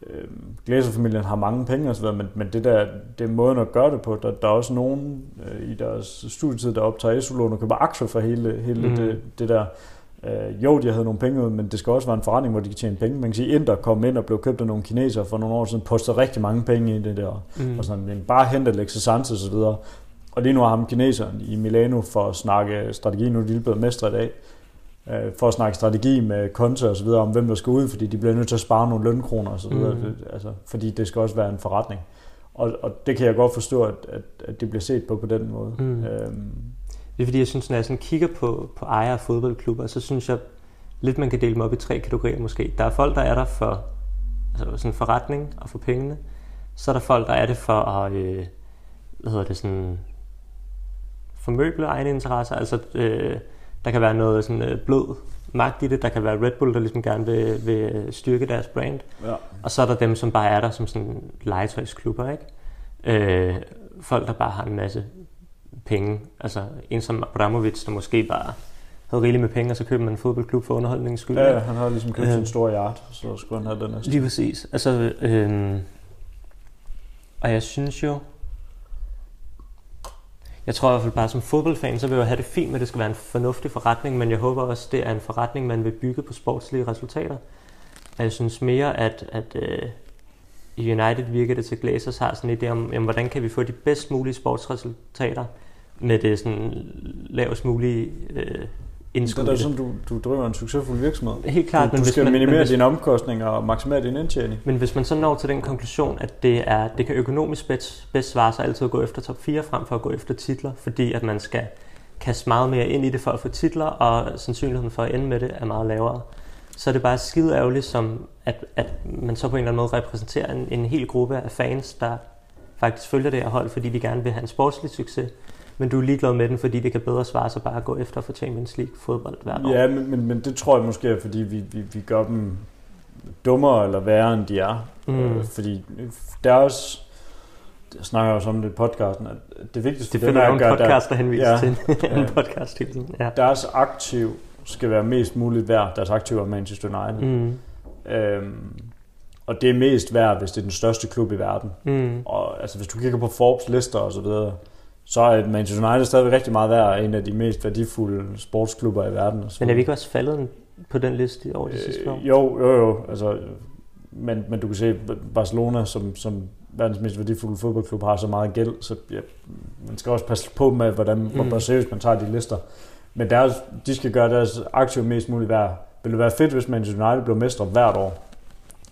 øh, Glazer-familien har mange penge og så videre, men, men det der, det er måden at gøre det på. Der, der er også nogen øh, i deres studietid, der optager SU-lån og køber aktier for hele, hele mm. det, det der. Øh, jo, de havde nogle penge ud, men det skal også være en forretning, hvor de kan tjene penge. Man kan sige, Inter kom ind og blev købt af nogle kinesere for nogle år siden, postede rigtig mange penge i det der.
mm.
Og sådan, men bare hente Alexis Sanchez og så videre. Og lige nu har ham kineseren i Milano for at snakke strategi, nu er de blevet mestre i dag, øh, for at snakke strategi med Conte og så videre om, hvem der skal ud, fordi de bliver nødt til at spare nogle lønkroner og så videre, mm. altså, fordi det skal også være en forretning. Og, og det kan jeg godt forstå, at, at, at det bliver set på på den måde.
Mm.
Øhm,
Det er fordi, jeg synes, når jeg sådan kigger på, på ejere af fodboldklubber, så synes jeg lidt, man kan dele dem op i tre kategorier måske. Der er folk, der er der for altså sådan forretning og for pengene. Så er der folk, der er det for at, øh, hvad hedder det, sådan, formøble egne interesser. Altså, øh, der kan være noget sådan øh, blød magt i det. Der kan være Red Bull, der ligesom gerne vil, vil styrke deres brand.
ja.
Og så er der dem, som bare er der som sådan legetøjsklubber, ikke? Øh, folk, der bare har en masse penge. Altså en som Abramovic, der måske bare havde rigeligt med penge, og så køber man en fodboldklub for underholdningens skyld.
ja, han har ligesom købt
Øh.
sin store yacht, så skulle han have den næste.
Lige præcis. Altså, øh, og jeg synes jo, jeg tror i hvert fald bare som fodboldfan, så vil jeg have det fint med, at det skal være en fornuftig forretning, men jeg håber også, det er en forretning, man vil bygge på sportslige resultater. Og jeg synes mere, at, at øh, United virker det til Glazers har sådan en idé om, jamen, hvordan kan vi få de bedst mulige sportsresultater med det sådan lavest mulige øh,
det
indskud.
er
det.
sådan, du, du driver en succesfuld virksomhed.
Helt klart,
du,
men
du
hvis
skal
man- men
minimere
hvis-
dine omkostninger og maksimere din indtjening.
Men hvis man så når til den konklusion, at det, er, det kan økonomisk bedst, bedst svare sig altid at gå efter top 4 frem for at gå efter titler, fordi at man skal kaste meget mere ind i det for at få titler, og sandsynligheden for at ende med det er meget lavere, så er det bare skide ærgerligt, som at, at man så på en eller anden måde repræsenterer en, en hel gruppe af fans, der faktisk følger det her hold, fordi de gerne vil have en sportslig succes, Men du er ligeglad med den, fordi det kan bedre svare sig bare at gå efter for Champions League fodbold hvert år.
Ja, men, men, men det tror jeg måske er, fordi vi, vi, vi gør dem dummere eller værre, end de er.
Mm.
Øh, fordi deres... Jeg snakker også om det i podcasten, at det vigtigste
Det
for dem
finder
er at
en podcast, der henviser
ja,
til (laughs) en
ja.
anden podcast hele tiden. Ja.
deres aktiv skal være mest muligt værd. Deres aktiv er Manchester United.
Mm.
Øhm, og det er mest værd, hvis det er den største klub i verden.
Mm.
Og altså, hvis du kigger på Forbes lister og så videre, så er Manchester United stadigvæk rigtig meget værd en af de mest værdifulde sportsklubber i verden. Og så
Men er vi ikke også faldet på den liste over de sidste år?
Øh, jo, jo, jo. Altså, men, men du kan se, Barcelona som, som verdens mest værdifulde fodboldklub har så meget gæld, så ja, man skal også passe på med, hvordan, mm. hvor seriøst man tager de lister. Men deres, de skal gøre deres aktiv mest muligt værd. Vil det være fedt, hvis Manchester United blev mestre hvert år?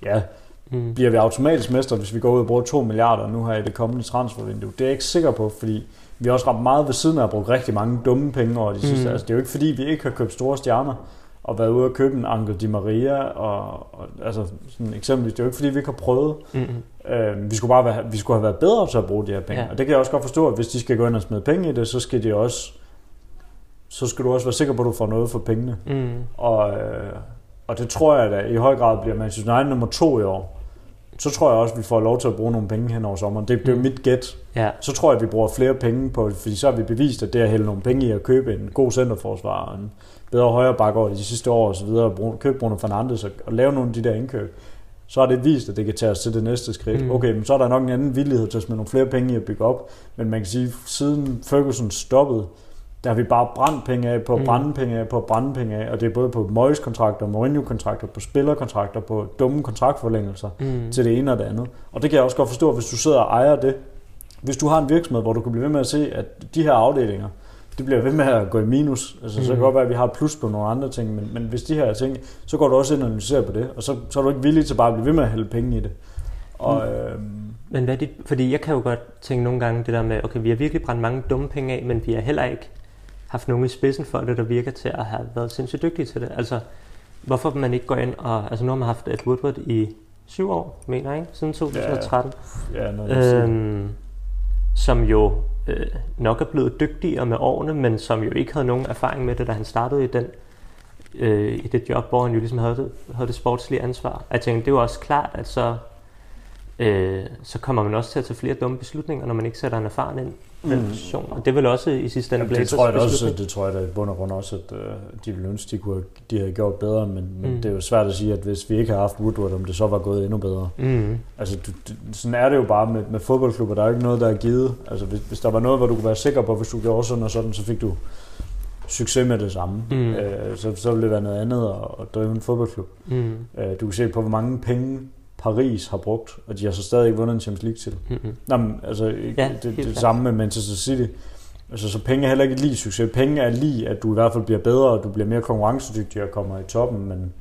Ja.
Mm.
Bliver vi automatisk mestre, hvis vi går ud og bruger 2 milliarder nu her i det kommende transfervindue? Det er jeg ikke sikker på, fordi vi har også ramt meget ved siden af at bruge rigtig mange dumme penge over de sidste.
Mm.
Altså, det er jo ikke fordi, vi ikke har købt store stjerner og været ude og købe en Angel Di Maria. Og, og, altså, sådan eksempelvis, det er jo ikke fordi, vi ikke har prøvet.
Mm.
Øh, vi, skulle bare være, vi skulle have været bedre til at bruge de her penge.
Ja.
Og det kan jeg også godt forstå, at hvis de skal gå ind og smide penge i det, så skal de også så skal du også være sikker på, at du får noget for pengene.
Mm.
Og, øh, og det tror jeg da i høj grad bliver Manchester United nummer to i år. Så tror jeg også, at vi får lov til at bruge nogle penge hen over sommeren. Det, det er
Mm.
mit gæt.
Ja.
Så tror jeg, at vi bruger flere penge på fordi så har vi bevist, at det at hælde nogle penge i at købe en god centerforsvar, og en bedre højre bakke over de sidste år videre, og købe Bruno Fernandes og, og lave nogle af de der indkøb, så har det vist, at det kan tage os til det næste skridt.
Mm.
Okay, men så er der nok en anden villighed til at smide nogle flere penge i at bygge op, men man kan sige, siden Ferguson stoppede, der har vi bare brændt penge af på
Mm.
brænde penge af på brænde penge af, og det er både på Moyes kontrakter, Mourinho kontrakter, på spillerkontrakter, på dumme kontraktforlængelser
Mm.
til det ene og det andet. Og det kan jeg også godt forstå, hvis du sidder og ejer det. Hvis du har en virksomhed, hvor du kan blive ved med at se, at de her afdelinger, de bliver ved med at gå i minus. Altså, mm. så kan det
Mm.
godt være, at vi har et plus på nogle andre ting, men, men hvis de her ting, så går du også ind og analyserer på det, og så, så er du ikke villig til bare at blive ved med at hælde penge i det. Og,
Mm.
øhm,
Men hvad er det, fordi jeg kan jo godt tænke nogle gange det der med, okay, vi har virkelig brændt mange dumme penge af, men vi har heller ikke haft nogen i spidsen for det, der virker til at have været sindssygt dygtige til det. Altså, hvorfor man ikke går ind og, altså nu har man haft Ed Woodward i syv år, mener jeg, ikke? Siden 2013.
ja, noget, øhm,
som jo øh, nok er blevet dygtigere med årene, men som jo ikke havde nogen erfaring med det, da han startede i den øh, i det job, hvor han jo ligesom havde det, havde det sportslige ansvar. Jeg tænkte, det jo også klart, at så, øh, så kommer man også til at tage flere dumme beslutninger, når man ikke sætter en erfaren ind
Mm.
position. Og det er vel også i sidste ende
Jamen, det
Blazers
tror jeg også, det tror jeg da i bund og grund også, at øh, de ville ønske, de, kunne, de havde gjort bedre, men, men
Mm.
det er jo svært at sige, at hvis vi ikke har haft Woodward, om det så var gået endnu bedre.
Mm.
Altså, du, du, sådan er det jo bare med, med fodboldklubber. Der er jo ikke noget, der er givet. Altså, hvis, hvis der var noget, hvor du kunne være sikker på, hvis du gjorde sådan og sådan, så fik du succes med det samme.
Mm.
Øh, så, så ville det være noget andet at, at drive en fodboldklub.
Mm.
Øh, du kan se på, hvor mange penge Paris har brugt, og de har så stadig ikke vundet en Champions League til.
Mm.
Nå, men, altså,
Ja,
det, det, det samme med Manchester City. Altså, så penge er heller ikke lige succes. Penge er lige, at du i hvert fald bliver bedre, og du bliver mere konkurrencedygtig og kommer i toppen, men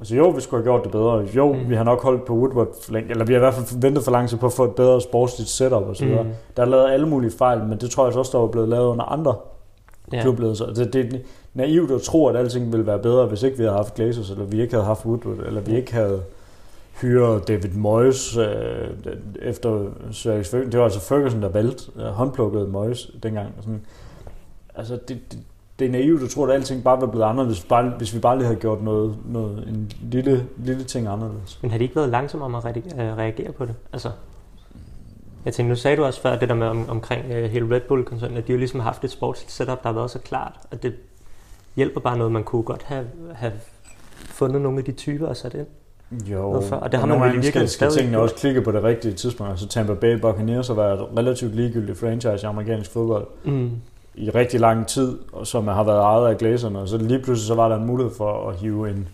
altså jo, vi skulle have gjort det bedre. Jo,
Mm.
vi har nok holdt på Woodward for længe, eller vi har i hvert fald ventet for lang tid på at få et bedre sportsligt setup og så videre.
Mm.
Der er lavet alle mulige fejl, men det tror jeg også, der var blevet lavet under andre
Ja.
klubledelser. Det, det er naivt at tro, at alting ville være bedre, hvis ikke vi havde haft Glazers, eller vi ikke havde haft Woodward, eller vi ikke havde hyre David Moyes øh, efter Sveriges Ferguson. Det var altså Ferguson, der valgte øh, håndplukkede Moyes dengang. Sådan, altså, det, det, det er naivt at tro, at alting bare var blevet anderledes, hvis, bare, hvis vi bare lige havde gjort noget, noget en lille, lille ting anderledes.
Men har de ikke været langsomme om at øh, reagere på det? Altså, jeg tænkte, nu sagde du også før det der med om, omkring øh, hele Red Bull-koncernen, at de jo ligesom har haft et sportsligt setup, der har været så klart, at det hjælper bare noget, man kunne godt have, have fundet nogle af de typer og sat ind.
Jo,
Noget før, og det har man
gange skal, skal tingene også klikke på det rigtige tidspunkt. Altså Tampa Bay Buccaneers har været et relativt ligegyldigt franchise i amerikansk fodbold
Mm.
i rigtig lang tid, og som har været ejet af Glazerne. Og så lige pludselig så var der en mulighed for at hive en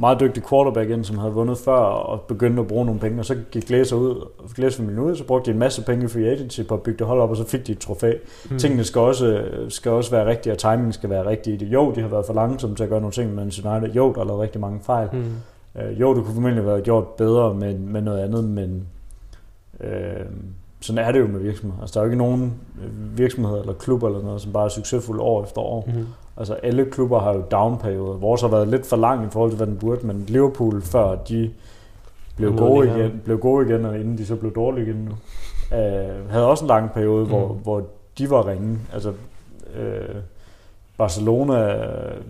meget dygtig quarterback ind, som havde vundet før og begyndte at bruge nogle penge. Og så gik Glazer ud, Glazer ud, så brugte de en masse penge i free agency på at bygge det hold op, og så fik de et trofæ.
Mm.
Tingene skal også, skal også være rigtige, og timingen skal være rigtig i det. Jo, de har været for langsomme til at gøre nogle ting med United. Jo, der er lavet rigtig mange fejl.
Mm.
Øh, jo, det kunne formentlig være gjort bedre med, med noget andet, men øh, sådan er det jo med virksomheder. Altså, der er jo ikke nogen øh, virksomheder eller klubber eller noget, som bare er succesfulde år efter år.
Mm.
Altså, alle klubber har jo downperioder. Vores har været lidt for lang i forhold til, hvad den burde, men Liverpool, før de blev gode, igen, blev gode igen, og inden de så blev dårlige igen nu, øh, havde også en lang periode, hvor,
Mm.
hvor de var ringe. Altså, øh, Barcelona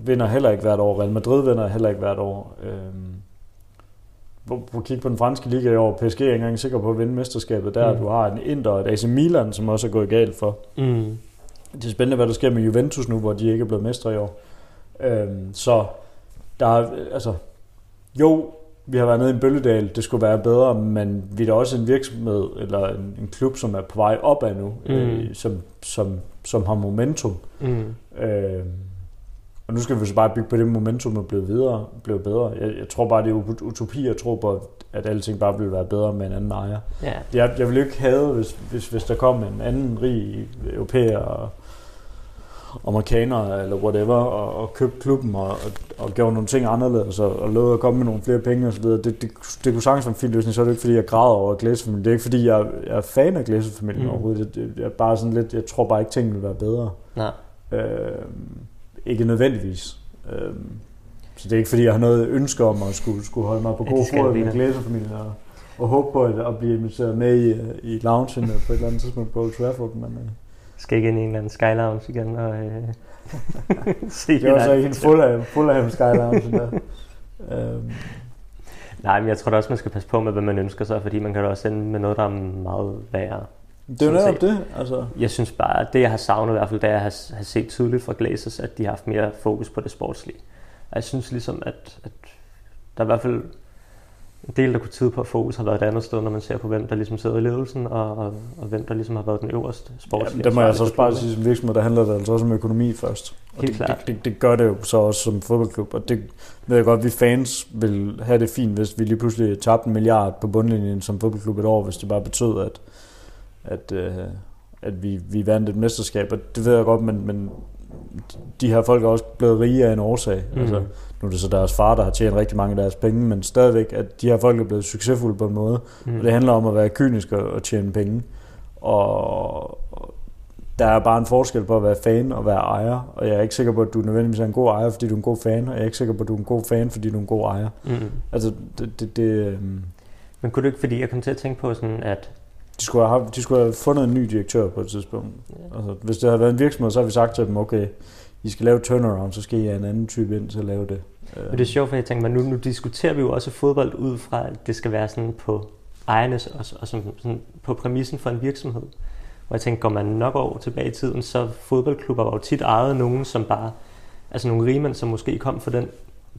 vinder heller ikke hvert år, Real Madrid vinder heller ikke hvert år. Øh, på kigge på den franske liga i år, PSG er ikke engang sikker på at vinde mesterskabet der. Mm. Du har en Inter og et AC Milan, som også er gået galt for.
Mm.
Det er spændende, hvad der sker med Juventus nu, hvor de ikke er blevet mestre i år. Øhm, så der er, altså, jo, vi har været nede i en bølgedal, det skulle være bedre, men vi er da også en virksomhed, eller en, en klub, som er på vej opad nu, mm. øh, som, som, som har momentum. Mm. Øh, og nu skal vi så bare bygge på det momentum og blive, videre, blive bedre. Jeg, jeg tror bare, det er utopi at tro på, at alting bare vil være bedre med en anden ejer.
Ja.
Jeg, jeg vil ikke have, hvis, hvis, hvis der kom en anden rig europæer og amerikanere eller whatever, og, og købte klubben og, og, og gjorde nogle ting anderledes og, og lovede at komme med nogle flere penge osv. Det, det, det kunne sagtens være en fin løsning, så er det ikke fordi, jeg græder over Glæsefamilien. Det er ikke fordi, jeg, jeg er fan af Glæsefamilien mm. overhovedet. Det, det, er bare sådan lidt, jeg tror bare ikke, tingene vil være bedre.
Nej.
Øh, ikke nødvendigvis. Øh, så det er ikke fordi, jeg har noget ønske om at skulle, skulle holde mig på god fod med Glæsefamilien og, og håbe på at, at blive inviteret med i, i loungen på et eller andet tidspunkt på Old Trafford. Men, øh,
skal ikke ind i en eller anden Sky Lounge igen og øh, (laughs)
se det. var så ikke en fuld af Sky Lounge der. um.
Nej, men jeg tror da også, man skal passe på med, hvad man ønsker sig, fordi man kan da også ende med noget, der er meget værre.
Det er jo netop det. Altså.
Jeg synes bare, at det jeg har savnet i hvert fald, det er, at jeg har, har set tydeligt fra Glazers, at de har haft mere fokus på det sportslige. Og jeg synes ligesom, at, at der i hvert fald en del, der kunne tyde på, at fokus har været et andet sted, når man ser på, hvem der ligesom sidder i ledelsen, og, og, og hvem der ligesom har været den øverste sportslige.
Ja, det må jeg så også bare sige, som virksomhed, der handler det altså også om økonomi først.
Og Helt
det,
klart.
Det, det, det, gør det jo så også som fodboldklub, og det ved jeg godt, at vi fans vil have det fint, hvis vi lige pludselig tabte en milliard på bundlinjen som fodboldklub et år, hvis det bare betød, at, at, øh, at vi, vi vandt et mesterskab. Og det ved jeg godt, men, men de her folk er også blevet rige af en årsag. Mm. Altså, nu er det så deres far, der har tjent rigtig mange af deres penge, men stadigvæk, at de her folk er blevet succesfulde på en måde. Mm. Og det handler om at være kynisk og tjene penge. Og der er bare en forskel på at være fan og være ejer, og jeg er ikke sikker på, at du nødvendigvis er en god ejer, fordi du er en god fan, og jeg er ikke sikker på, at du er en god fan, fordi du er en god ejer. Mm. Altså, det... det, det øhm,
men kunne du ikke, fordi jeg kom til at tænke på sådan, at
de skulle, have, de skulle have fundet en ny direktør på et tidspunkt. Ja. Altså, hvis det havde været en virksomhed, så har vi sagt til dem, okay, I skal lave turnaround, så skal I have en anden type ind til at lave det.
Men det er sjovt, for jeg tænker, nu, nu diskuterer vi jo også fodbold ud fra, at det skal være sådan på ejernes og, og sådan, sådan på præmissen for en virksomhed. Hvor jeg tænker, går man nok over tilbage i tiden, så fodboldklubber var jo tit ejet nogen, som bare, altså nogle rigmænd, som måske kom fra den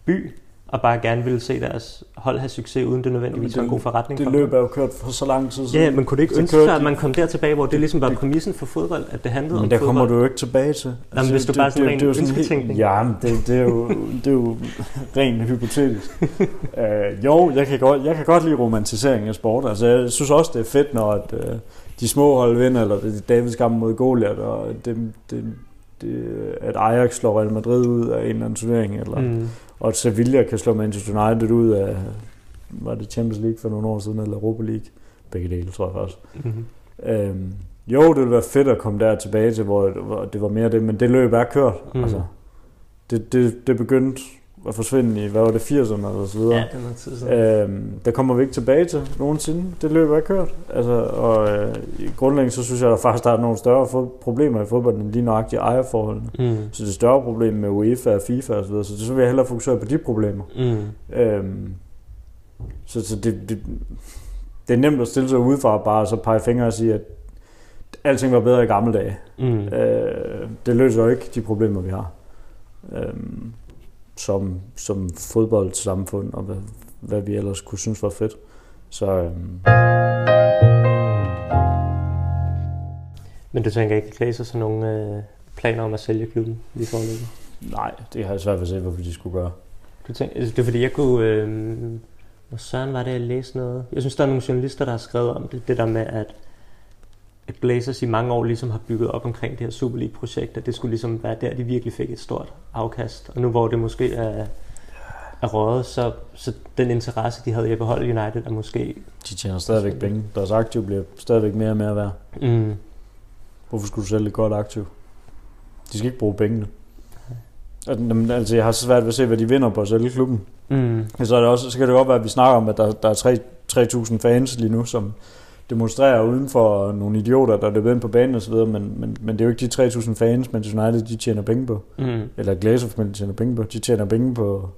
by, og bare gerne ville se deres hold have succes, uden det nødvendigvis var en god forretning
det
for
løb er jo kørt for så lang tid siden.
Ja, men kunne det ikke ønske sig, at man kom der tilbage, hvor det ligesom var præmissen for fodbold, at det handlede
men
om
der
fodbold?
kommer du jo ikke tilbage til.
Altså, Jamen, hvis du bare sådan det,
det, det,
det
Ja, men det, det, er jo, det er jo rent hypotetisk. uh, (laughs) jo, jeg kan, godt, jeg kan godt lide romantisering af sport. Altså, jeg synes også, det er fedt, når at, uh, de små hold vinder, eller det er Davids kamp mod Goliath, og det, det, det, at Ajax slår Real Madrid ud af en eller anden turnering, eller mm og at Sevilla kan slå Manchester United ud af, var det Champions League for nogle år siden, eller Europa League? Begge dele, tror jeg faktisk. Mm-hmm. Øhm, jo, det ville være fedt at komme der tilbage til, hvor, hvor det var mere det, men det løb er kørt. Mm. Altså, det, det, det begyndte at forsvinde i, hvad var det, 80'erne og så videre.
Ja, det var tid.
Øhm, der kommer vi ikke tilbage til nogensinde. Det løb er kørt. Altså, og øh, grundlæggende så synes jeg, at der faktisk der er nogle større problemer i fodbold, end lige nøjagtigt ejerforholdene. Mm. Så det større problem med UEFA og FIFA og så videre. Så det så vil jeg hellere fokusere på de problemer. Mm. Øhm, så, så det, det, det er nemt at stille sig udefra bare så pege fingre og sige, at alting var bedre i gamle dage. Mm. Øh, det løser jo ikke de problemer, vi har. Øhm, som, som fodboldsamfund, og hvad, hvad vi ellers kunne synes var fedt. Så, øhm.
Men du tænker ikke, at Glazer sådan nogle øh, planer om at sælge klubben lige forløbet?
Nej, det har jeg svært ved at se, hvorfor de skulle gøre.
Du tænker, altså, det er fordi, jeg kunne... Øh, hvor søren var det, jeg læste noget? Jeg synes, der er nogle journalister, der har skrevet om det, det der med, at at Blazers i mange år ligesom har bygget op omkring det her Super League-projekt, at det skulle ligesom være der, de virkelig fik et stort afkast. Og nu hvor det måske er, er røget, så, så den interesse, de havde i at beholde United, er måske...
De tjener stadigvæk penge. Deres aktiv bliver stadigvæk mere og mere værd. Mm. Hvorfor skulle du sælge et godt aktiv? De skal ikke bruge pengene. Altså, jeg har så svært ved at se, hvad de vinder på at sælge klubben. Mm. Så, er det også, så kan det godt være, at vi snakker om, at der, der er 3.000 fans lige nu, som, demonstrerer uden for nogle idioter, der løber ind på banen osv., men, men, men det er jo ikke de 3.000 fans, men United de tjener penge på.
Mm.
Eller Glazer tjener penge på. De tjener penge på,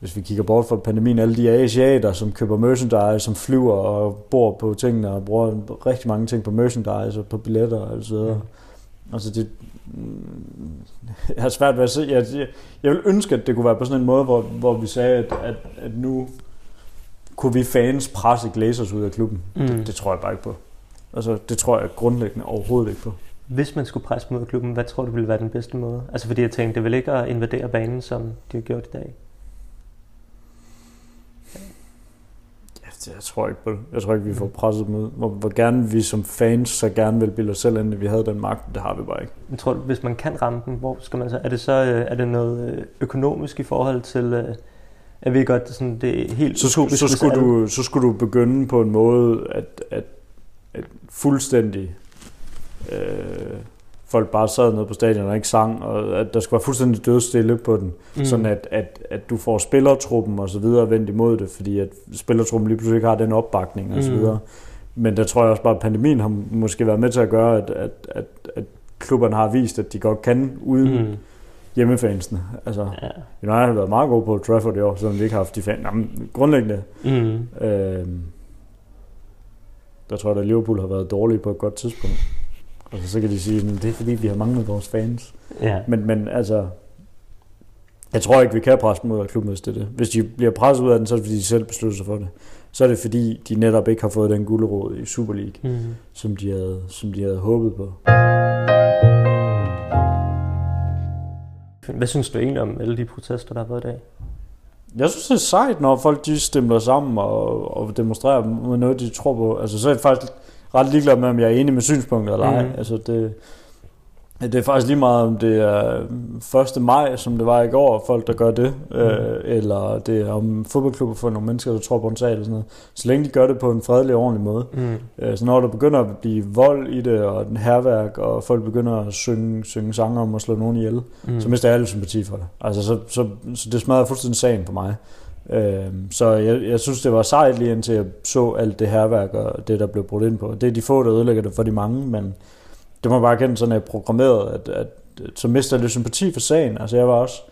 hvis vi kigger bort fra pandemien, alle de asiater, som køber merchandise, som flyver og bor på tingene og bruger rigtig mange ting på merchandise og på billetter og så videre. Mm. Altså det, jeg har svært ved at se. Jeg, jeg, jeg vil ønske, at det kunne være på sådan en måde, hvor, hvor vi sagde, at, at, at nu kunne vi fans presse Glazers ud af klubben.
Mm.
Det, det tror jeg bare ikke på. Altså, det tror jeg grundlæggende overhovedet ikke på.
Hvis man skulle presse af klubben, hvad tror du ville være den bedste måde? Altså fordi jeg tænkte, det vil ikke at invadere banen, som de har gjort i dag.
Ja, jeg tror ikke på det. Jeg tror ikke, vi får presset ud. Hvor, hvor gerne vi som fans så gerne vil bilde os selv ind, at vi havde den magt. Det har vi bare ikke.
Jeg tror, hvis man kan ramme dem, hvor skal man så? Er det så øh, er det noget øh, økonomisk i forhold til, øh, at vi godt sådan det er helt
så, skulle, så, skulle du, så skulle du begynde på en måde, at, at, at fuldstændig øh, folk bare sad nede på stadion og ikke sang, og at der skulle være fuldstændig dødstille på den, mm. sådan at, at, at du får spillertruppen og så videre vendt imod det, fordi at spillertruppen lige pludselig ikke har den opbakning og så mm. videre. Men der tror jeg også bare, at pandemien har måske været med til at gøre, at, at, at, at klubberne har vist, at de godt kan uden mm. Hjemmefansene. Altså, ja. United har været meget gode på Trafford i år, selvom vi ikke har haft de fans. Jamen, grundlæggende. Mm. Øh, der tror jeg, at Liverpool har været dårlige på et godt tidspunkt. Og så kan de sige, at det er fordi, vi har manglet vores fans. Ja. Men, men altså, jeg tror ikke, vi kan presse dem ud af klubben, hvis det er det. Hvis de bliver presset ud af den, så er det fordi, de selv beslutter sig for det. Så er det fordi, de netop ikke har fået den guldråd i Super League, mm. som, de havde, som de havde håbet på.
Hvad synes du egentlig om alle de protester, der har været i dag?
Jeg synes, det er sejt, når folk de stemmer sammen og, og demonstrerer med noget, de tror på. Altså, så er det faktisk ret ligeglad med, om jeg er enig med synspunktet eller ej. Mm. Altså, det, det er faktisk lige meget, om det er 1. maj, som det var i går, folk der gør det, mm. øh, eller det er om fodboldklubber for nogle mennesker, der tror på en sag eller sådan noget. Så længe de gør det på en fredelig og ordentlig måde. Mm. Øh, så når der begynder at blive vold i det, og den herværk, og folk begynder at synge, synge sanger om at slå nogen ihjel, mm. så mister jeg alle sympati for det. Altså, så, så, så det smadrer fuldstændig sagen for mig. Øh, så jeg, jeg synes, det var sejt lige indtil jeg så alt det herværk og det, der blev brudt ind på. Det er de få, der ødelægger det for de mange, men det må bare kende sådan, at jeg programmeret, at, at, at så mister jeg lidt sympati for sagen. Altså jeg var også,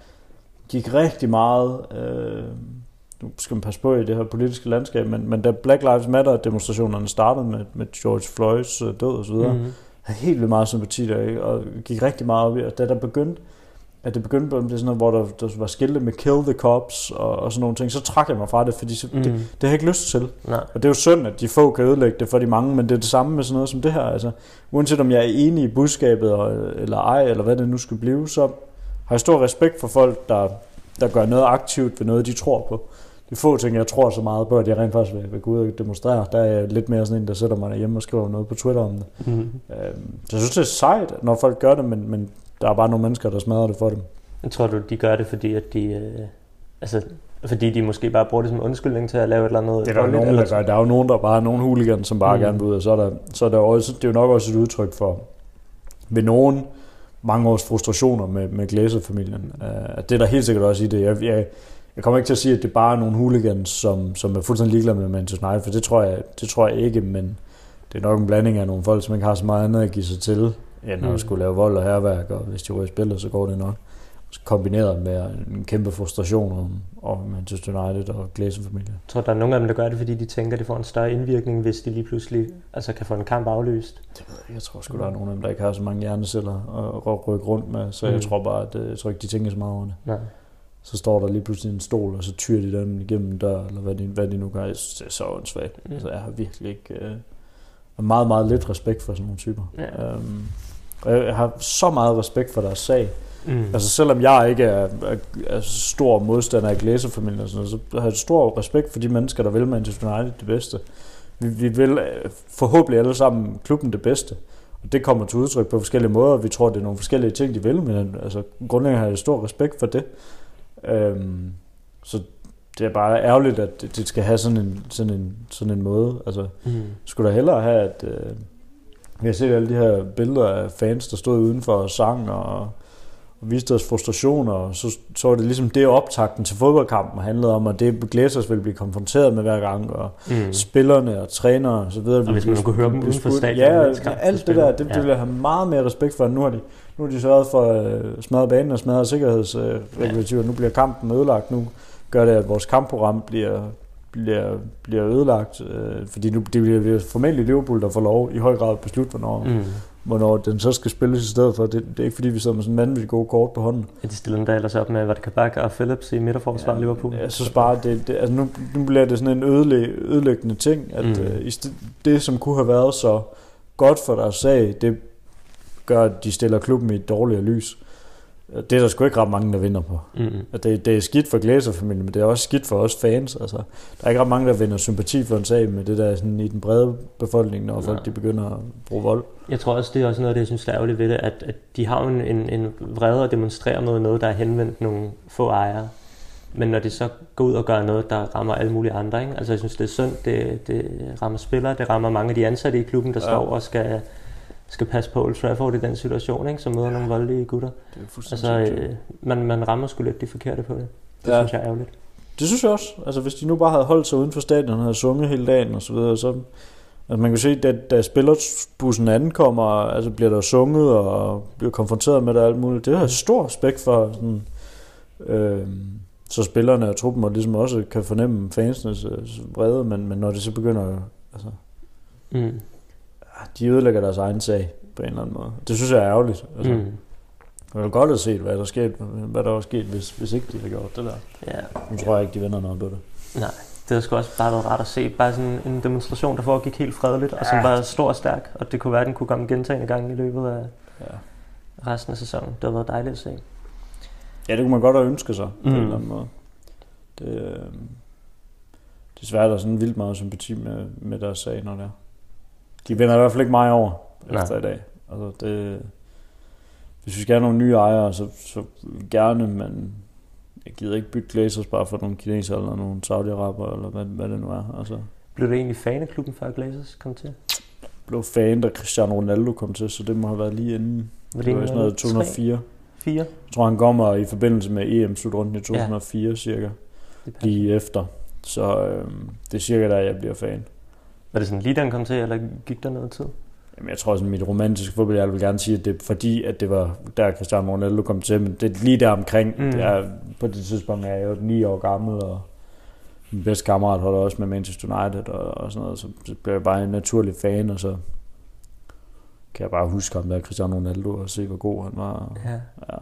gik rigtig meget, øh, nu skal man passe på i det her politiske landskab, men, men da Black Lives Matter demonstrationerne startede med, med George Floyds øh, død videre, mm-hmm. havde helt vildt meget sympati der, og gik rigtig meget op i, og da der begyndte, at det begyndte på det sådan noget, hvor der, der var skilte med kill the cops og, og sådan nogle ting, så trak jeg mig fra det, fordi så, mm. det, det har jeg ikke lyst til. Nej. Og det er jo synd, at de få kan ødelægge det for de mange, men det er det samme med sådan noget som det her. Altså, uanset om jeg er enig i budskabet og, eller ej, eller hvad det nu skal blive, så har jeg stor respekt for folk, der, der gør noget aktivt ved noget, de tror på. Det er få ting, jeg tror så meget på, at jeg rent faktisk vil, vil gå ud og demonstrere. Der er jeg lidt mere sådan en, der sætter mig derhjemme og skriver noget på Twitter om det. Mm. Øhm, så jeg synes, det er sejt, når folk gør det, men, men der er bare nogle mennesker, der smadrer det for dem.
Jeg tror du, de gør det, fordi at de... Øh, altså, fordi de måske bare bruger det som undskyldning til at lave et eller andet...
Det er der, nogen, eller der gør. Der er jo nogen, der bare er nogen hooligans, som bare mm. gerne vil ud, og så er, der, så er der også, det er jo nok også et udtryk for, ved nogen mange års frustrationer med, med Glazer-familien. Uh, det er der helt sikkert også i det. Jeg, jeg, jeg kommer ikke til at sige, at det bare er nogle hooligans, som, som er fuldstændig ligeglade med Manchester United, for det tror, jeg, det tror jeg ikke, men det er nok en blanding af nogle folk, som ikke har så meget andet at give sig til, end mm. at skulle lave vold og herværk, og hvis de ryger spillet, så går det nok. Kombineret med en kæmpe frustration om, om Manchester United og Glazer-familien.
Jeg tror, der er nogle af dem, der gør det, fordi de tænker, at det får en større indvirkning, hvis de lige pludselig altså kan få en kamp aflyst.
Det ved jeg Jeg tror sgu, der er nogle af dem, der ikke har så mange hjerneceller at rykke rundt med, så mm. jeg tror bare, at jeg tror ikke, de tænker så meget over det. Nej. Så står der lige pludselig en stol, og så tyrer de den igennem en dør, eller hvad de, hvad de nu gør. Jeg synes, det er så åndssvagt. Mm. Altså, jeg har virkelig ikke... Uh, meget, meget lidt respekt for sådan nogle typer. Ja. Um, og jeg har så meget respekt for deres sag. Mm. Altså selvom jeg ikke er, er, er stor modstander af glæserfamilien og sådan noget, så har jeg stor respekt for de mennesker, der vil Manchester United det bedste. Vi, vi vil øh, forhåbentlig alle sammen klubben det bedste. Og det kommer til udtryk på forskellige måder. Vi tror, det er nogle forskellige ting, de vil, men altså, grundlæggende har jeg stor respekt for det. Øhm, så det er bare ærgerligt, at det skal have sådan en, sådan en, sådan en måde. Altså, mm. skulle der hellere have, at... Øh, vi har set alle de her billeder af fans, der stod udenfor og sang og, og viste deres frustrationer, og så, så var det ligesom det optakten til fodboldkampen handlede om, at det Glazers ville blive konfronteret med hver gang, og mm. spillerne og trænere og så videre.
Og hvis man kunne høre dem uden for stadion.
Ja,
kampen
alt det der, det, det vil jeg have meget mere respekt for. Nu har de, nu har de sørget for at uh, smadre banen og smadre sikkerhedsregulativer. Ja. Nu bliver kampen ødelagt. Nu gør det, at vores kampprogram bliver, bliver, bliver ødelagt. Uh, fordi nu det bliver formentlig Liverpool, der får lov i høj grad at beslutte, hvornår, mm. hvornår den så skal spilles i stedet for. Det, det er ikke fordi, vi sidder med sådan en vanvittig god kort på hånden.
Ja, de stiller endda ellers op med, var det Kabak og Phillips i midterforsvar ja, Liverpool?
Jeg synes bare, det, det, altså nu, nu bliver det sådan en ødelæg, ødelæggende ting, at mm. sted, det, som kunne have været så godt for deres sag, det gør, at de stiller klubben i et dårligere lys. Det er der sgu ikke ret mange, der vinder på.
Mm-hmm.
Det, det er skidt for Glazer-familien, men det er også skidt for os fans. Altså, der er ikke ret mange, der vinder sympati for en sag med det der sådan, i den brede befolkning, når folk de begynder at bruge vold.
Jeg tror også, det er også noget af det, jeg synes er ærgerligt ved det, at, at de har en, en, en vrede at demonstrere mod noget, der er henvendt nogle få ejere. Men når de så går ud og gør noget, der rammer alle mulige andre, ikke? altså jeg synes, det er synd, det, det rammer spillere, det rammer mange af de ansatte i klubben, der ja. står og skal, skal passe på Old Trafford i den situation, ikke? som møder ja. nogle voldelige gutter.
Det er
Altså, øh, man, man rammer sgu lidt de forkerte på det. Det
Ja.
synes jeg er ærgerligt.
Det synes jeg også. Altså, hvis de nu bare havde holdt sig uden for stadion og havde sunget hele dagen og så videre, så... Altså, man kan se, da, da spillerbussen ankommer, altså bliver der sunget og bliver konfronteret med det og alt muligt. Det har stor respekt for. Sådan, øh, så spillerne og truppen og ligesom også kan fornemme fansenes øh, vrede, men, men når det så begynder... Altså,
Mm.
De ødelægger deres egen sag på en eller anden måde. Det synes jeg er ærgerligt. Altså, mm.
Mm.
Jeg ville godt have set, hvad der, skete, hvad der var sket, hvis, hvis ikke de havde gjort det der.
Ja.
Nu tror jeg ikke, de vinder noget på det.
Nej, det har sgu også bare været rart at se. Bare sådan en demonstration, der foregik helt fredeligt, og som
Ja.
var stor og stærk. Og det kunne være, at den kunne komme gentagende gange i løbet af
Ja.
resten af sæsonen. Det har været dejligt at se.
Ja, det kunne man godt have ønsket sig mm. på
Mm.
en eller anden måde. Det, øh, desværre er der sådan vildt meget sympati med, med deres sag, når det er. De vinder i hvert fald ikke mig over
Nej.
efter i dag. Altså, det, hvis vi skal have nogle nye ejere, så, så gerne, men jeg gider ikke bytte Glazers bare for nogle kinesere eller nogle saudi-araber, eller hvad, hvad det nu er. Altså,
Blev du egentlig fan af klubben, før Glazers kom til?
jeg blev fan, da Cristiano Ronaldo kom til, så det må have været lige inden.
Var
Det var i sådan noget
tre,
2004.
Fire?
Jeg tror, han kommer i forbindelse med EM-slutrunden i 2004 ja. cirka.
Det
lige efter. Så øh, det er cirka der, jeg bliver fan.
Var det sådan lige da han kom til, eller gik der noget tid?
Jamen, jeg tror, at mit romantiske fodbold, jeg vil gerne sige, at det er fordi, at det var der Cristiano Ronaldo kom til, men det er lige der omkring.
Mm.
Jeg, på det tidspunkt er jeg jo 9 år gammel, og min bedste kammerat holder også med Manchester United og, og sådan noget, så, bliver jeg bare en naturlig fan, og så kan jeg bare huske ham der Cristiano Ronaldo og se, hvor god han var.
Ja.
Ja.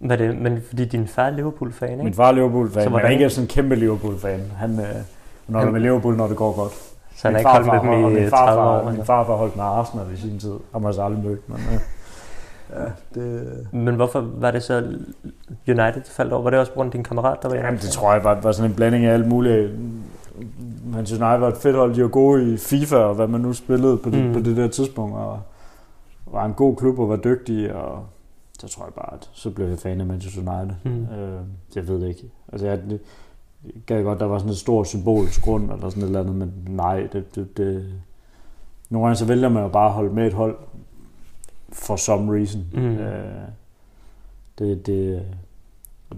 Var det, men fordi din far er Liverpool-fan, ikke?
Min far er Liverpool-fan, men han er ikke sådan en kæmpe Liverpool-fan. Han, øh, han holder med Liverpool, når det går godt.
Så han har ikke holdt med dem
og
i
min
30
farfar,
år.
Min
eller?
farfar holdt med Arsenal i sin tid. Han har så aldrig mødt, men... Øh, ja, det...
Men hvorfor var det så United faldt over? Var det også på grund af din kammerat, der var
Jamen, det tror jeg var, var sådan en blanding af alt muligt. Manchester United var et fedt hold. De var gode i FIFA, og hvad man nu spillede på det,
Mm.
på det der tidspunkt. Og var en god klub og var dygtig, og så tror jeg bare, at så blev jeg fan af Manchester United.
Mm.
Øh, jeg ved det ikke. Altså, jeg, jeg gad godt, der var sådan et stort symbolsk grund, eller sådan et eller andet, men nej, det, det, det nogle gange så vælger man jo bare at holde med et hold, for some reason.
Mm.
Øh, det, det,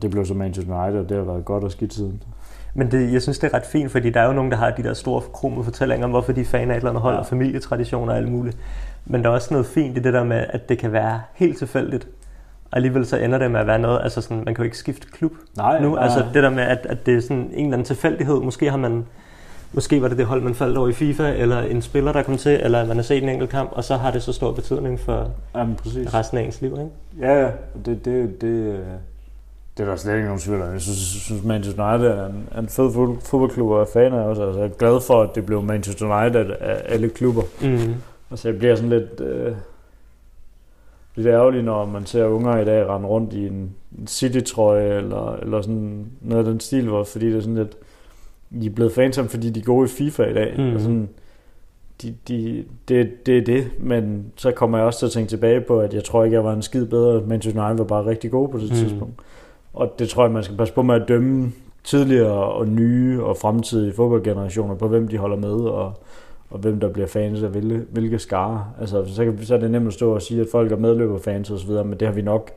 det blev så Manchester United, og det har været godt og skidt siden.
Men det, jeg synes, det er ret fint, fordi der er jo nogen, der har de der store krumme fortællinger om, hvorfor de er fan af et eller andet hold,
Ja.
og familietraditioner og alt muligt. Men der er også noget fint i det der med, at det kan være helt tilfældigt, alligevel så ender det med at være noget, altså sådan, man kan jo ikke skifte klub
Nej,
nu.
nej.
Altså det der med, at, at det er sådan en eller anden tilfældighed. Måske har man, måske var det det hold, man faldt over i FIFA, eller en spiller, der kom til, eller man har set en enkelt kamp, og så har det så stor betydning for
Jamen, præcis.
resten af ens liv, ikke?
Ja, ja. Det, det, det, det er der slet ikke nogen tvivl om. Jeg synes, synes Manchester United er en, en fed fod- fodboldklub, og er fan af også. Altså, jeg er glad for, at det blev Manchester United af alle klubber.
Mm.
Altså, jeg bliver sådan lidt... Øh, lidt ærgerlig, når man ser unger i dag rende rundt i en, City-trøje, eller, eller sådan noget af den stil, hvor, fordi det er sådan lidt... De er blevet fans dem, fordi de er gode i FIFA i dag.
Mhm.
Og sådan, de, de, det, det er det, men så kommer jeg også til at tænke tilbage på, at jeg tror ikke, jeg var en skid bedre. Manchester United var bare rigtig gode på det
Mm.
tidspunkt. Og det tror jeg, man skal passe på med at dømme tidligere og nye og fremtidige fodboldgenerationer på, hvem de holder med, og, og hvem der bliver fans af hvilke, hvilke skare. Altså, så, kan, så er det nemt at stå og sige, at folk er medløberfans videre, men det har vi nok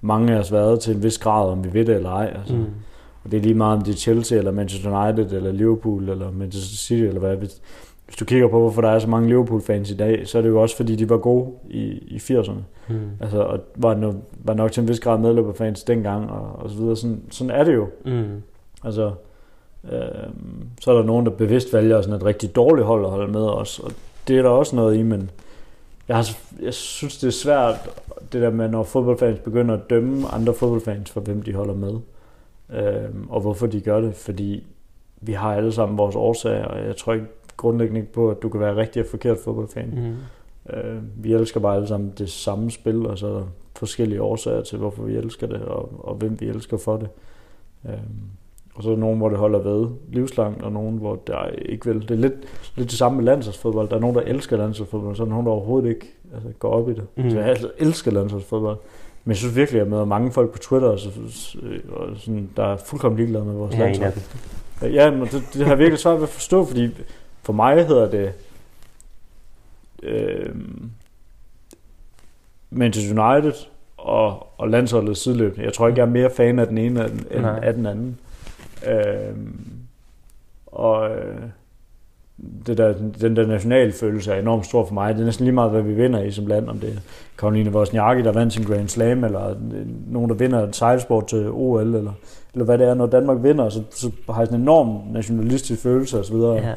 mange af os været til en vis grad, om vi ved det eller ej. Altså.
Mm.
Og det er lige meget, om det er Chelsea, eller Manchester United, eller Liverpool, eller Manchester City, eller hvad. Hvis, hvis du kigger på, hvorfor der er så mange Liverpool-fans i dag, så er det jo også, fordi de var gode i, i 80'erne.
Mm.
Altså, og var, no, var nok til en vis grad medløberfans dengang, og, og så videre. Sådan, sådan er det jo.
Mm.
Altså, så er der nogen, der bevidst vælger sådan et rigtig dårligt hold at holde med os, og det er der også noget i, men jeg, har, jeg synes, det er svært, det der med, når fodboldfans begynder at dømme andre fodboldfans for, hvem de holder med, øh, og hvorfor de gør det, fordi vi har alle sammen vores årsager, og jeg tror ikke grundlæggende ikke på, at du kan være rigtig og forkert fodboldfan.
Mm.
Øh, vi elsker bare alle sammen det samme spil, og så er der forskellige årsager til, hvorfor vi elsker det, og, og hvem vi elsker for det. Øh, og så er der nogen, hvor det holder ved livslangt, og nogen, hvor der ikke vil. Det er lidt, lidt det samme med landsholdsfodbold. Der er nogen, der elsker landsholdsfodbold, og så er der nogen, der overhovedet ikke altså, går op i det.
Mm.
Så jeg altid elsker landsholdsfodbold. Men jeg synes virkelig, at jeg møder mange folk på Twitter, og så, og sådan, der er fuldkommen ligeglade med vores
en
landshold.
af.
Ja, men det, det har jeg virkelig svært ved at forstå, fordi for mig hedder det øh, Manchester United og, og landsholdet sideløbende. Jeg tror ikke, jeg er mere fan af den ene end, end
Nej.
af den anden. Øh, og øh, det der, den der nationale følelse er enormt stor for mig. Det er næsten lige meget, hvad vi vinder i som land. Om det er Karoline Wozniacki, der vandt sin Grand Slam, eller nogen, der vinder et sejlsport til OL, eller, eller hvad det er. Når Danmark vinder, så, så har jeg sådan en enorm nationalistisk følelse osv.
Ja.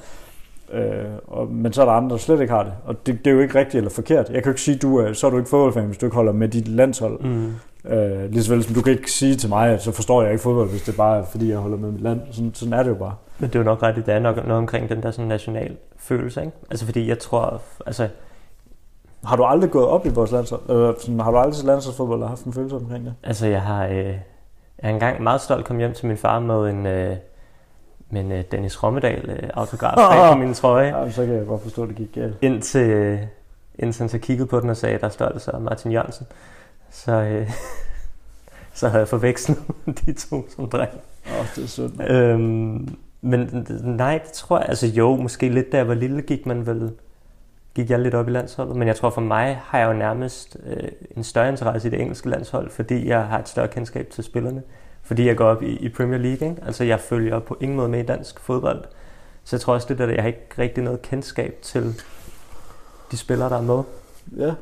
Øh, og, men så er der andre, der slet ikke har det. Og det, det er jo ikke rigtigt eller forkert. Jeg kan jo ikke sige, du er, så er du ikke fodboldfan, hvis du ikke holder med dit landshold.
Mm.
Øh, lige så vel som du kan ikke sige til mig, så forstår jeg ikke fodbold, hvis det bare er, fordi jeg holder med mit land. Sådan, sådan er det jo bare.
Men det er jo nok ret, det er nok noget omkring den der sådan national følelse, ikke? Altså fordi jeg tror, altså
Har du aldrig gået op i vores landshold? Øh, sådan, har du aldrig til landsholdsfodbold og haft en følelse omkring det?
Altså, jeg har, øh, jeg har engang meget stolt kom hjem til min far med en, øh, med en øh, Dennis Rommedal øh, autograf (laughs) bag på min trøje,
Ja, så kan jeg godt forstå, at det gik galt.
indtil, øh, indtil han så kiggede på den og sagde, der står altså Martin Jørgensen. Så, øh, (laughs) så havde jeg forvekslet (laughs) de to som dreng.
Åh, oh, det er sødt.
Øhm, men nej, det tror jeg, altså jo, måske lidt da jeg var lille, gik man vel, gik jeg lidt op i landsholdet, men jeg tror for mig har jeg jo nærmest øh, en større interesse i det engelske landshold, fordi jeg har et større kendskab til spillerne, fordi jeg går op i, i Premier League, ikke? altså jeg følger på ingen måde med i dansk fodbold, så jeg tror også lidt, at jeg har ikke rigtig noget kendskab til de spillere, der er med.
Ja,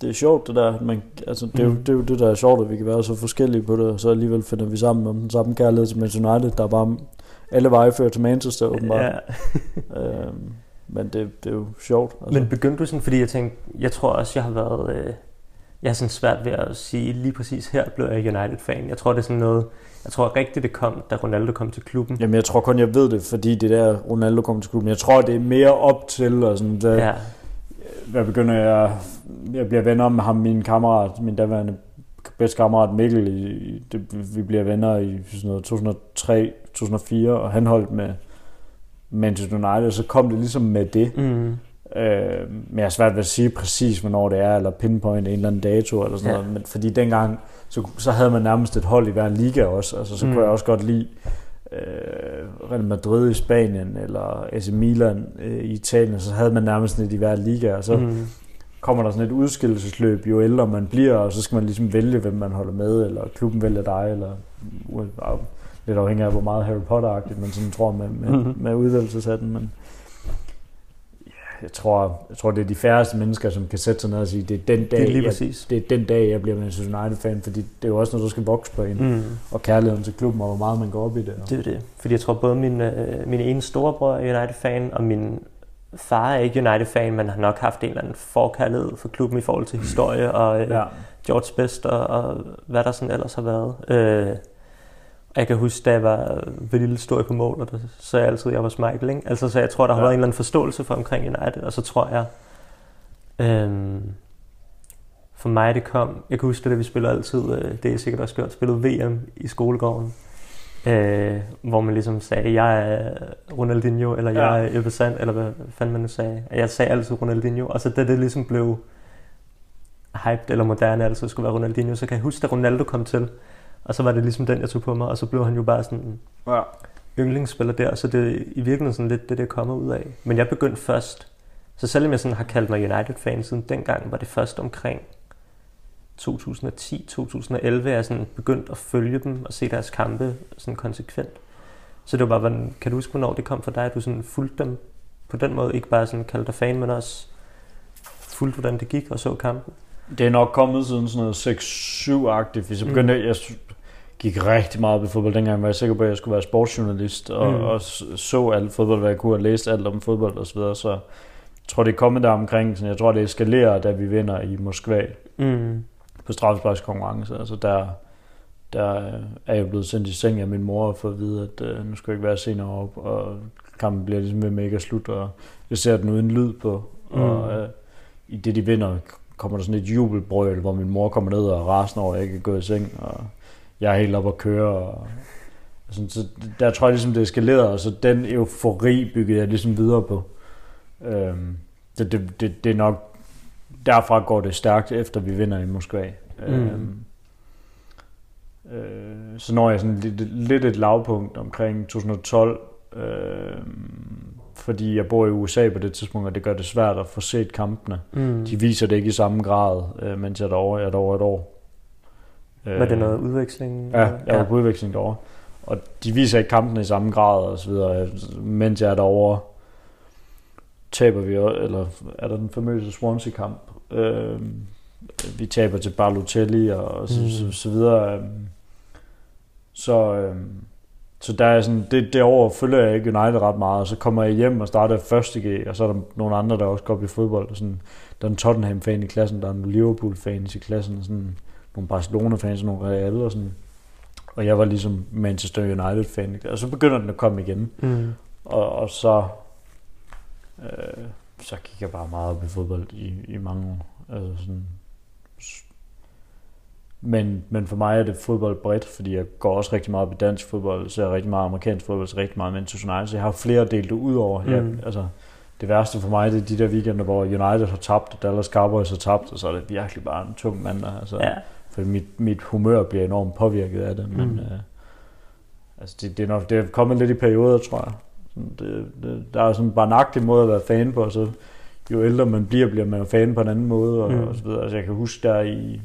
det er sjovt det der. Man, altså, det, er jo,
Mm.
det er jo det, der er sjovt, at vi kan være så forskellige på det, og så alligevel finder vi sammen om den samme kærlighed til Manchester United, der er bare alle veje fører til Manchester, åbenbart.
Ja. (laughs)
Øhm, men det, det er jo sjovt. Altså.
Men begyndte du sådan, fordi jeg tænkte, jeg tror også, jeg har været, øh, jeg har sådan svært ved at sige, lige præcis her blev jeg United-fan. Jeg tror, det er sådan noget, jeg tror rigtigt, det kom, da Ronaldo kom til klubben.
Jamen, jeg tror kun, jeg ved det, fordi det der Ronaldo kom til klubben. Jeg tror, det er mere op til, og sådan, det,
Ja,
hvad begynder jeg, jeg bliver venner med ham, min kammerat, min daværende bedste kammerat Mikkel, i, i- det, vi bliver venner i sådan noget 2003, 2004, og han holdt med Manchester United, og så kom det ligesom med det.
mm,
Øh, men jeg har svært ved at sige præcis, hvornår det er, eller pinpoint en eller anden dato, eller sådan
Ja.
noget. Men fordi dengang, så, så havde man nærmest et hold i hver liga også. Altså, så
mm.
kunne jeg også godt lide øh, Real Madrid i Spanien, eller AC Milan øh, i Italien, så havde man nærmest lidt i hver liga, og så mm.
mm,
kommer der sådan et udskillelsesløb, jo ældre man bliver, og så skal man ligesom vælge, hvem man holder med, eller klubben vælger dig, eller lidt afhængig af, hvor meget Harry Potter-agtigt man sådan tror med, med,
Mhm.
mm-hmm. med udvælgelseshatten, men jeg tror, jeg tror, det er de færreste mennesker, som kan sætte sig ned og sige, det er den dag,
det er lige
jeg, det er den dag, jeg bliver Manchester United-fan, fordi det er jo også noget, der skal vokse på en, mm. Og kærligheden til klubben, og hvor meget man går op i det. Og,
det er det. Fordi jeg tror både min, øh, min ene storebror er United-fan, og min far er ikke United-fan, men har nok haft en eller anden forkærlighed for klubben i forhold til historie og øh,
ja.
George Best og, og hvad der sådan ellers har været. Øh, jeg kan huske, da jeg var ved lille jeg på mål, og der så jeg altid, at jeg var Michael. Ikke? Altså, så jeg tror, der har
Ja.
været en eller anden forståelse for omkring United, og så tror jeg, øhm, for mig det kom, jeg kan huske det, da vi spillede altid, øh, det er sikkert også gjort, spillede VM i skolegården, øh, hvor man ligesom sagde, jeg er Ronaldinho, eller
Ja.
jeg er Ebbe Sand, eller hvad fanden man nu sagde. Jeg sagde altid Ronaldinho, og så da det ligesom blev hyped eller moderne altid skulle være Ronaldinho, så kan jeg huske, da Ronaldo kom til, og så var det ligesom den, jeg tog på mig, og så blev han jo bare sådan
ja.
yndlingsspiller der, så det er i virkeligheden sådan lidt det, det kommer ud af. Men jeg begyndte først, så selvom jeg sådan har kaldt mig United-fan siden dengang, var det først omkring 2010-2011 er jeg sådan begyndt at følge dem og se deres kampe sådan konsekvent. Så det var bare, hvordan, kan du huske, hvornår det kom for dig, at du sådan fulgte dem på den måde? Ikke bare sådan kaldte dig fan, men også fulgte, hvordan det gik og så kampen?
Det er nok kommet siden sådan noget 6-7-agtigt, hvis jeg begyndte, mm. jeg gik rigtig meget op i fodbold. Dengang var jeg sikker på, at jeg skulle være sportsjournalist, og, mm. og så alt fodbold, hvad jeg kunne, og læste alt om fodbold og så så jeg tror, det er kommet der omkring. Så jeg tror, det eskalerer, da vi vinder i Moskva
Mm.
på straffesparkskonkurrence. Altså der, der er jeg blevet sendt i seng af min mor for at vide, at øh, nu skal jeg ikke være senere op, og kampen bliver ligesom ved med ikke at slutte, og jeg ser den uden lyd på, mm. og øh, i det de vinder, kommer der sådan et jubelbrøl, hvor min mor kommer ned og rasen over, at jeg ikke er gået i seng, og jeg er helt op at køre, og sådan, så der tror jeg ligesom, det eskalerer, og så den eufori byggede jeg ligesom videre på. Øhm, det, det, det, det er nok, derfra går det stærkt, efter vi vinder i Moskva.
Mm.
Øhm, øh, så når jeg sådan lidt, lidt et lavpunkt omkring 2012, øh, fordi jeg bor i USA på det tidspunkt, og det gør det svært at få set kampene.
Mm.
De viser det ikke i samme grad, øh, mens jeg er derovre. Jeg er derovre et år.
Var det noget udveksling?
Ja, jeg var på udveksling derovre. Og de viser ikke kampene i samme grad og så videre. Mens jeg er derovre, taber vi, eller er der den famøse Swansea-kamp. Øh, vi taber til Balotelli og så,
Mm.
så, så videre. øh. Så, øh, så der er sådan, det, det år følger jeg ikke United ret meget, og så kommer jeg hjem og starter første G, og så er der nogle andre, der også går op i fodbold. Og sådan, der er en Tottenham-fan i klassen, der er en Liverpool-fans i klassen, og sådan, nogle Barcelona-fans og nogle Real og sådan. Og jeg var ligesom Manchester United-fan. Og så begynder den at komme igen.
Mm.
Og, og så, øh, så gik jeg bare meget op i fodbold i, i mange år. Altså sådan, men, men for mig er det fodbold bredt, fordi jeg går også rigtig meget op i dansk fodbold, ser rigtig meget amerikansk fodbold, så rigtig meget Manchester United, så jeg har flere delt det ud over.
Mm.
Jeg, altså, det værste for mig, det er de der weekender, hvor United har tabt, og Dallas Cowboys har tabt, og så er det virkelig bare en tung mandag. Altså,
Ja.
For mit, mit humør bliver enormt påvirket af det, men
Mm.
øh, altså det, det, er nok, det er kommet lidt i perioder, tror jeg. Sådan, det, det, der er sådan en barnagtig måde at være fan på, og så jo ældre man bliver, bliver man jo fan på en anden måde, og,
Mm.
og så videre. Altså jeg kan huske der i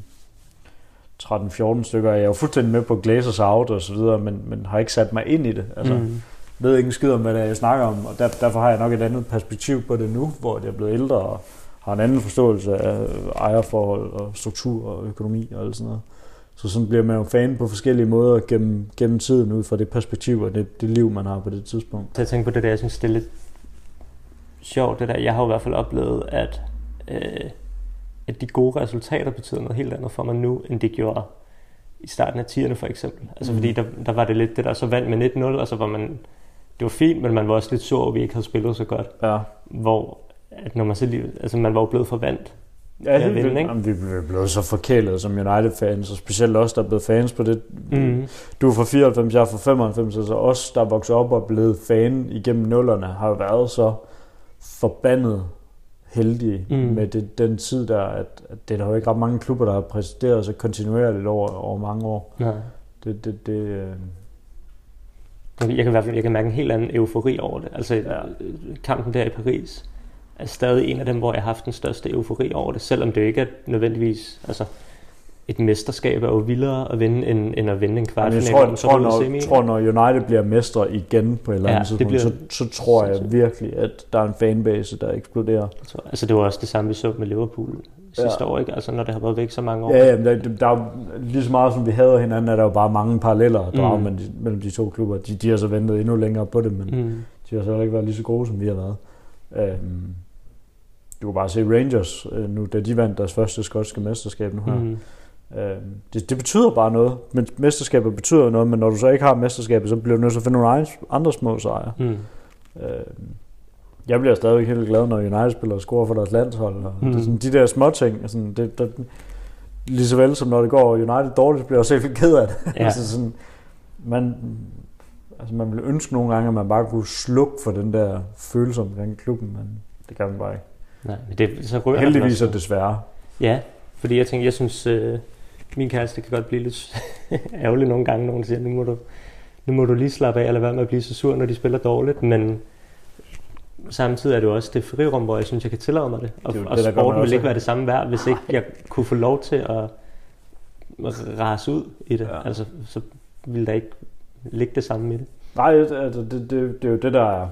13-14 stykker, jeg er jo fuldstændig med på Glazers Out og så videre, men, men har ikke sat mig ind i det. Altså. Mm. ved ikke en skid om, hvad det er, jeg snakker om, og der, derfor har jeg nok et andet perspektiv på det nu, hvor jeg er blevet ældre og har en anden forståelse af ejerforhold og struktur og økonomi og alt sådan noget. Så sådan bliver man jo fan på forskellige måder gennem, gennem tiden ud fra det perspektiv og det, det liv, man har på det tidspunkt.
Så jeg tænker på det der, jeg synes, det er lidt sjovt, det der. Jeg har jo i hvert fald oplevet, at, øh, at de gode resultater betyder noget helt andet for mig nu, end det gjorde i starten af 10'erne for eksempel. Altså
Mhm.
fordi der, der var det lidt det der, så vandt med 1-0, og så var man, det var fint, men man var også lidt sur, at vi ikke havde spillet så godt.
Ja,
Hvor, at når man så lige, altså man var jo blevet forvandt.
ja
Ja,
helt
vinde,
vildt.
ikke?
Jamen, vi er blevet så forkælet som United-fans, og specielt os, der er blevet fans på det.
Mm.
Du er fra 94, jeg er fra 95, altså os, der er vokset op og blevet fan igennem nullerne, har været så forbandet heldige
Mm.
med det, den tid der, at, at det er der jo ikke ret mange klubber, der har præsteret sig kontinuerligt over, over mange år.
Nej.
Det, det, det, øh,
Jeg kan i hvert fald jeg kan mærke en helt anden eufori over det. Altså
ja.
kampen der i Paris er stadig en af dem, hvor jeg har haft den største eufori over det, selvom det ikke er nødvendigvis, altså et mesterskab er jo vildere at vinde, end, end at vinde en kvartfinale.
jeg tror, jeg tror, når,
semi.
tror, når United bliver mestre igen på et eller
Ja,
andet
det
tidspunkt,
bliver-
så, så tror jeg virkelig, at der er en fanbase, der eksploderer.
Jeg tror- Altså det var også det samme, vi så med Liverpool sidste
Ja.
år, ikke? Altså når det har været væk så mange år.
Ja, ja, men der, der er lige så meget som vi hader hinanden, er der jo bare mange paralleller at drage
Mm.
mellem, de, mellem de to klubber. De, de har så ventet endnu længere på det, men mm. De har så ikke været lige så gode, som vi har været. Øhm, du kan bare se Rangers øh, nu, da de vandt deres første skotske mesterskab nu her. Mm. Øhm, det, det betyder bare noget. Men mesterskabet betyder noget, men når du så ikke har mesterskabet, så bliver du nødt til at finde nogle andre små sejre.
Mm.
Øhm, jeg bliver stadigvæk helt glad, når United-spillere scorer for deres landshold. Og
Mm.
det er sådan, de der små ting, sådan, det, der, lige så vel som når det går United dårligt, så bliver jeg også helt ked af det.
Ja. (laughs)
altså sådan, man, altså man ville ønske nogle gange, at man bare kunne slukke for den der følelse omkring klubben, men det kan man bare ikke.
Nej, men det, så rører
Heldigvis
også.
er desværre.
Ja, fordi jeg tænker, jeg synes, øh, min kæreste kan godt blive lidt (laughs) ærgerlig nogle gange, når hun siger, nu må, du, nu må du lige slappe af, eller være med at blive så sur, når de spiller dårligt, men samtidig er det jo også det frirum, hvor jeg synes, jeg kan tillade mig det. Og,
Det
og
det,
sporten
også-
ville ikke være det samme værd, hvis ikke jeg kunne få lov til at rase ud i det.
Ja.
Altså, så ville der ikke ligge det samme i det.
Nej, altså, det, det, det er jo det, der er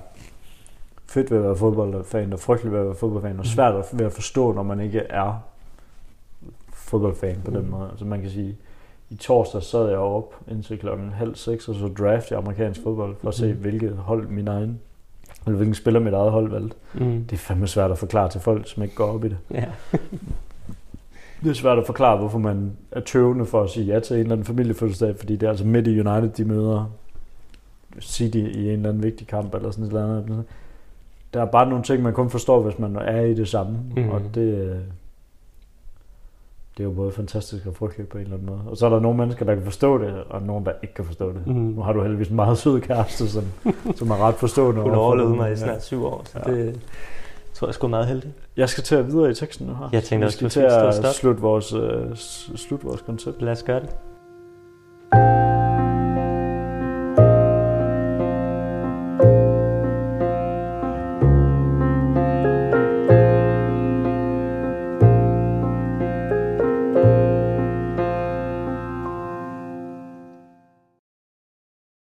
fedt ved at være fodboldfan, og frygteligt ved at være fodboldfan, og svært ved at forstå, når man ikke er fodboldfan på den
Mm.
måde. Altså man kan sige, i torsdag sad jeg op indtil klokken halv seks, og så draft jeg amerikansk fodbold, for at se,
Mhm.
hvilket hold min egen, eller hvilken spiller mit eget hold valgte.
Mm.
Det er fandme svært at forklare til folk, som ikke går op i det.
Ja. (laughs)
Det er svært at forklare, hvorfor man er tøvende for at sige ja til en eller anden familiefødselsdag, fordi det er altså midt i United, de møder City i en eller anden vigtig kamp, eller sådan et eller andet. Der er bare nogle ting, man kun forstår, hvis man er i det samme, mm. Og det, det er jo både fantastisk og frygteligt på en eller anden måde. Og så er der nogle mennesker, der kan forstå det, og nogle, der ikke kan forstå det.
Mm.
Nu har du heldigvis en meget sød kæreste, som, som er ret forstående.
Hun overlevede mig i snart syv år, så
Ja.
det tror jeg sgu er meget heldigt.
Jeg skal til at videre i teksten nu her.
Jeg tænkte
Vi
også,
skal
du
til at
stop.
slutte vores, øh, s- slutte vores koncept.
Lad os gøre det.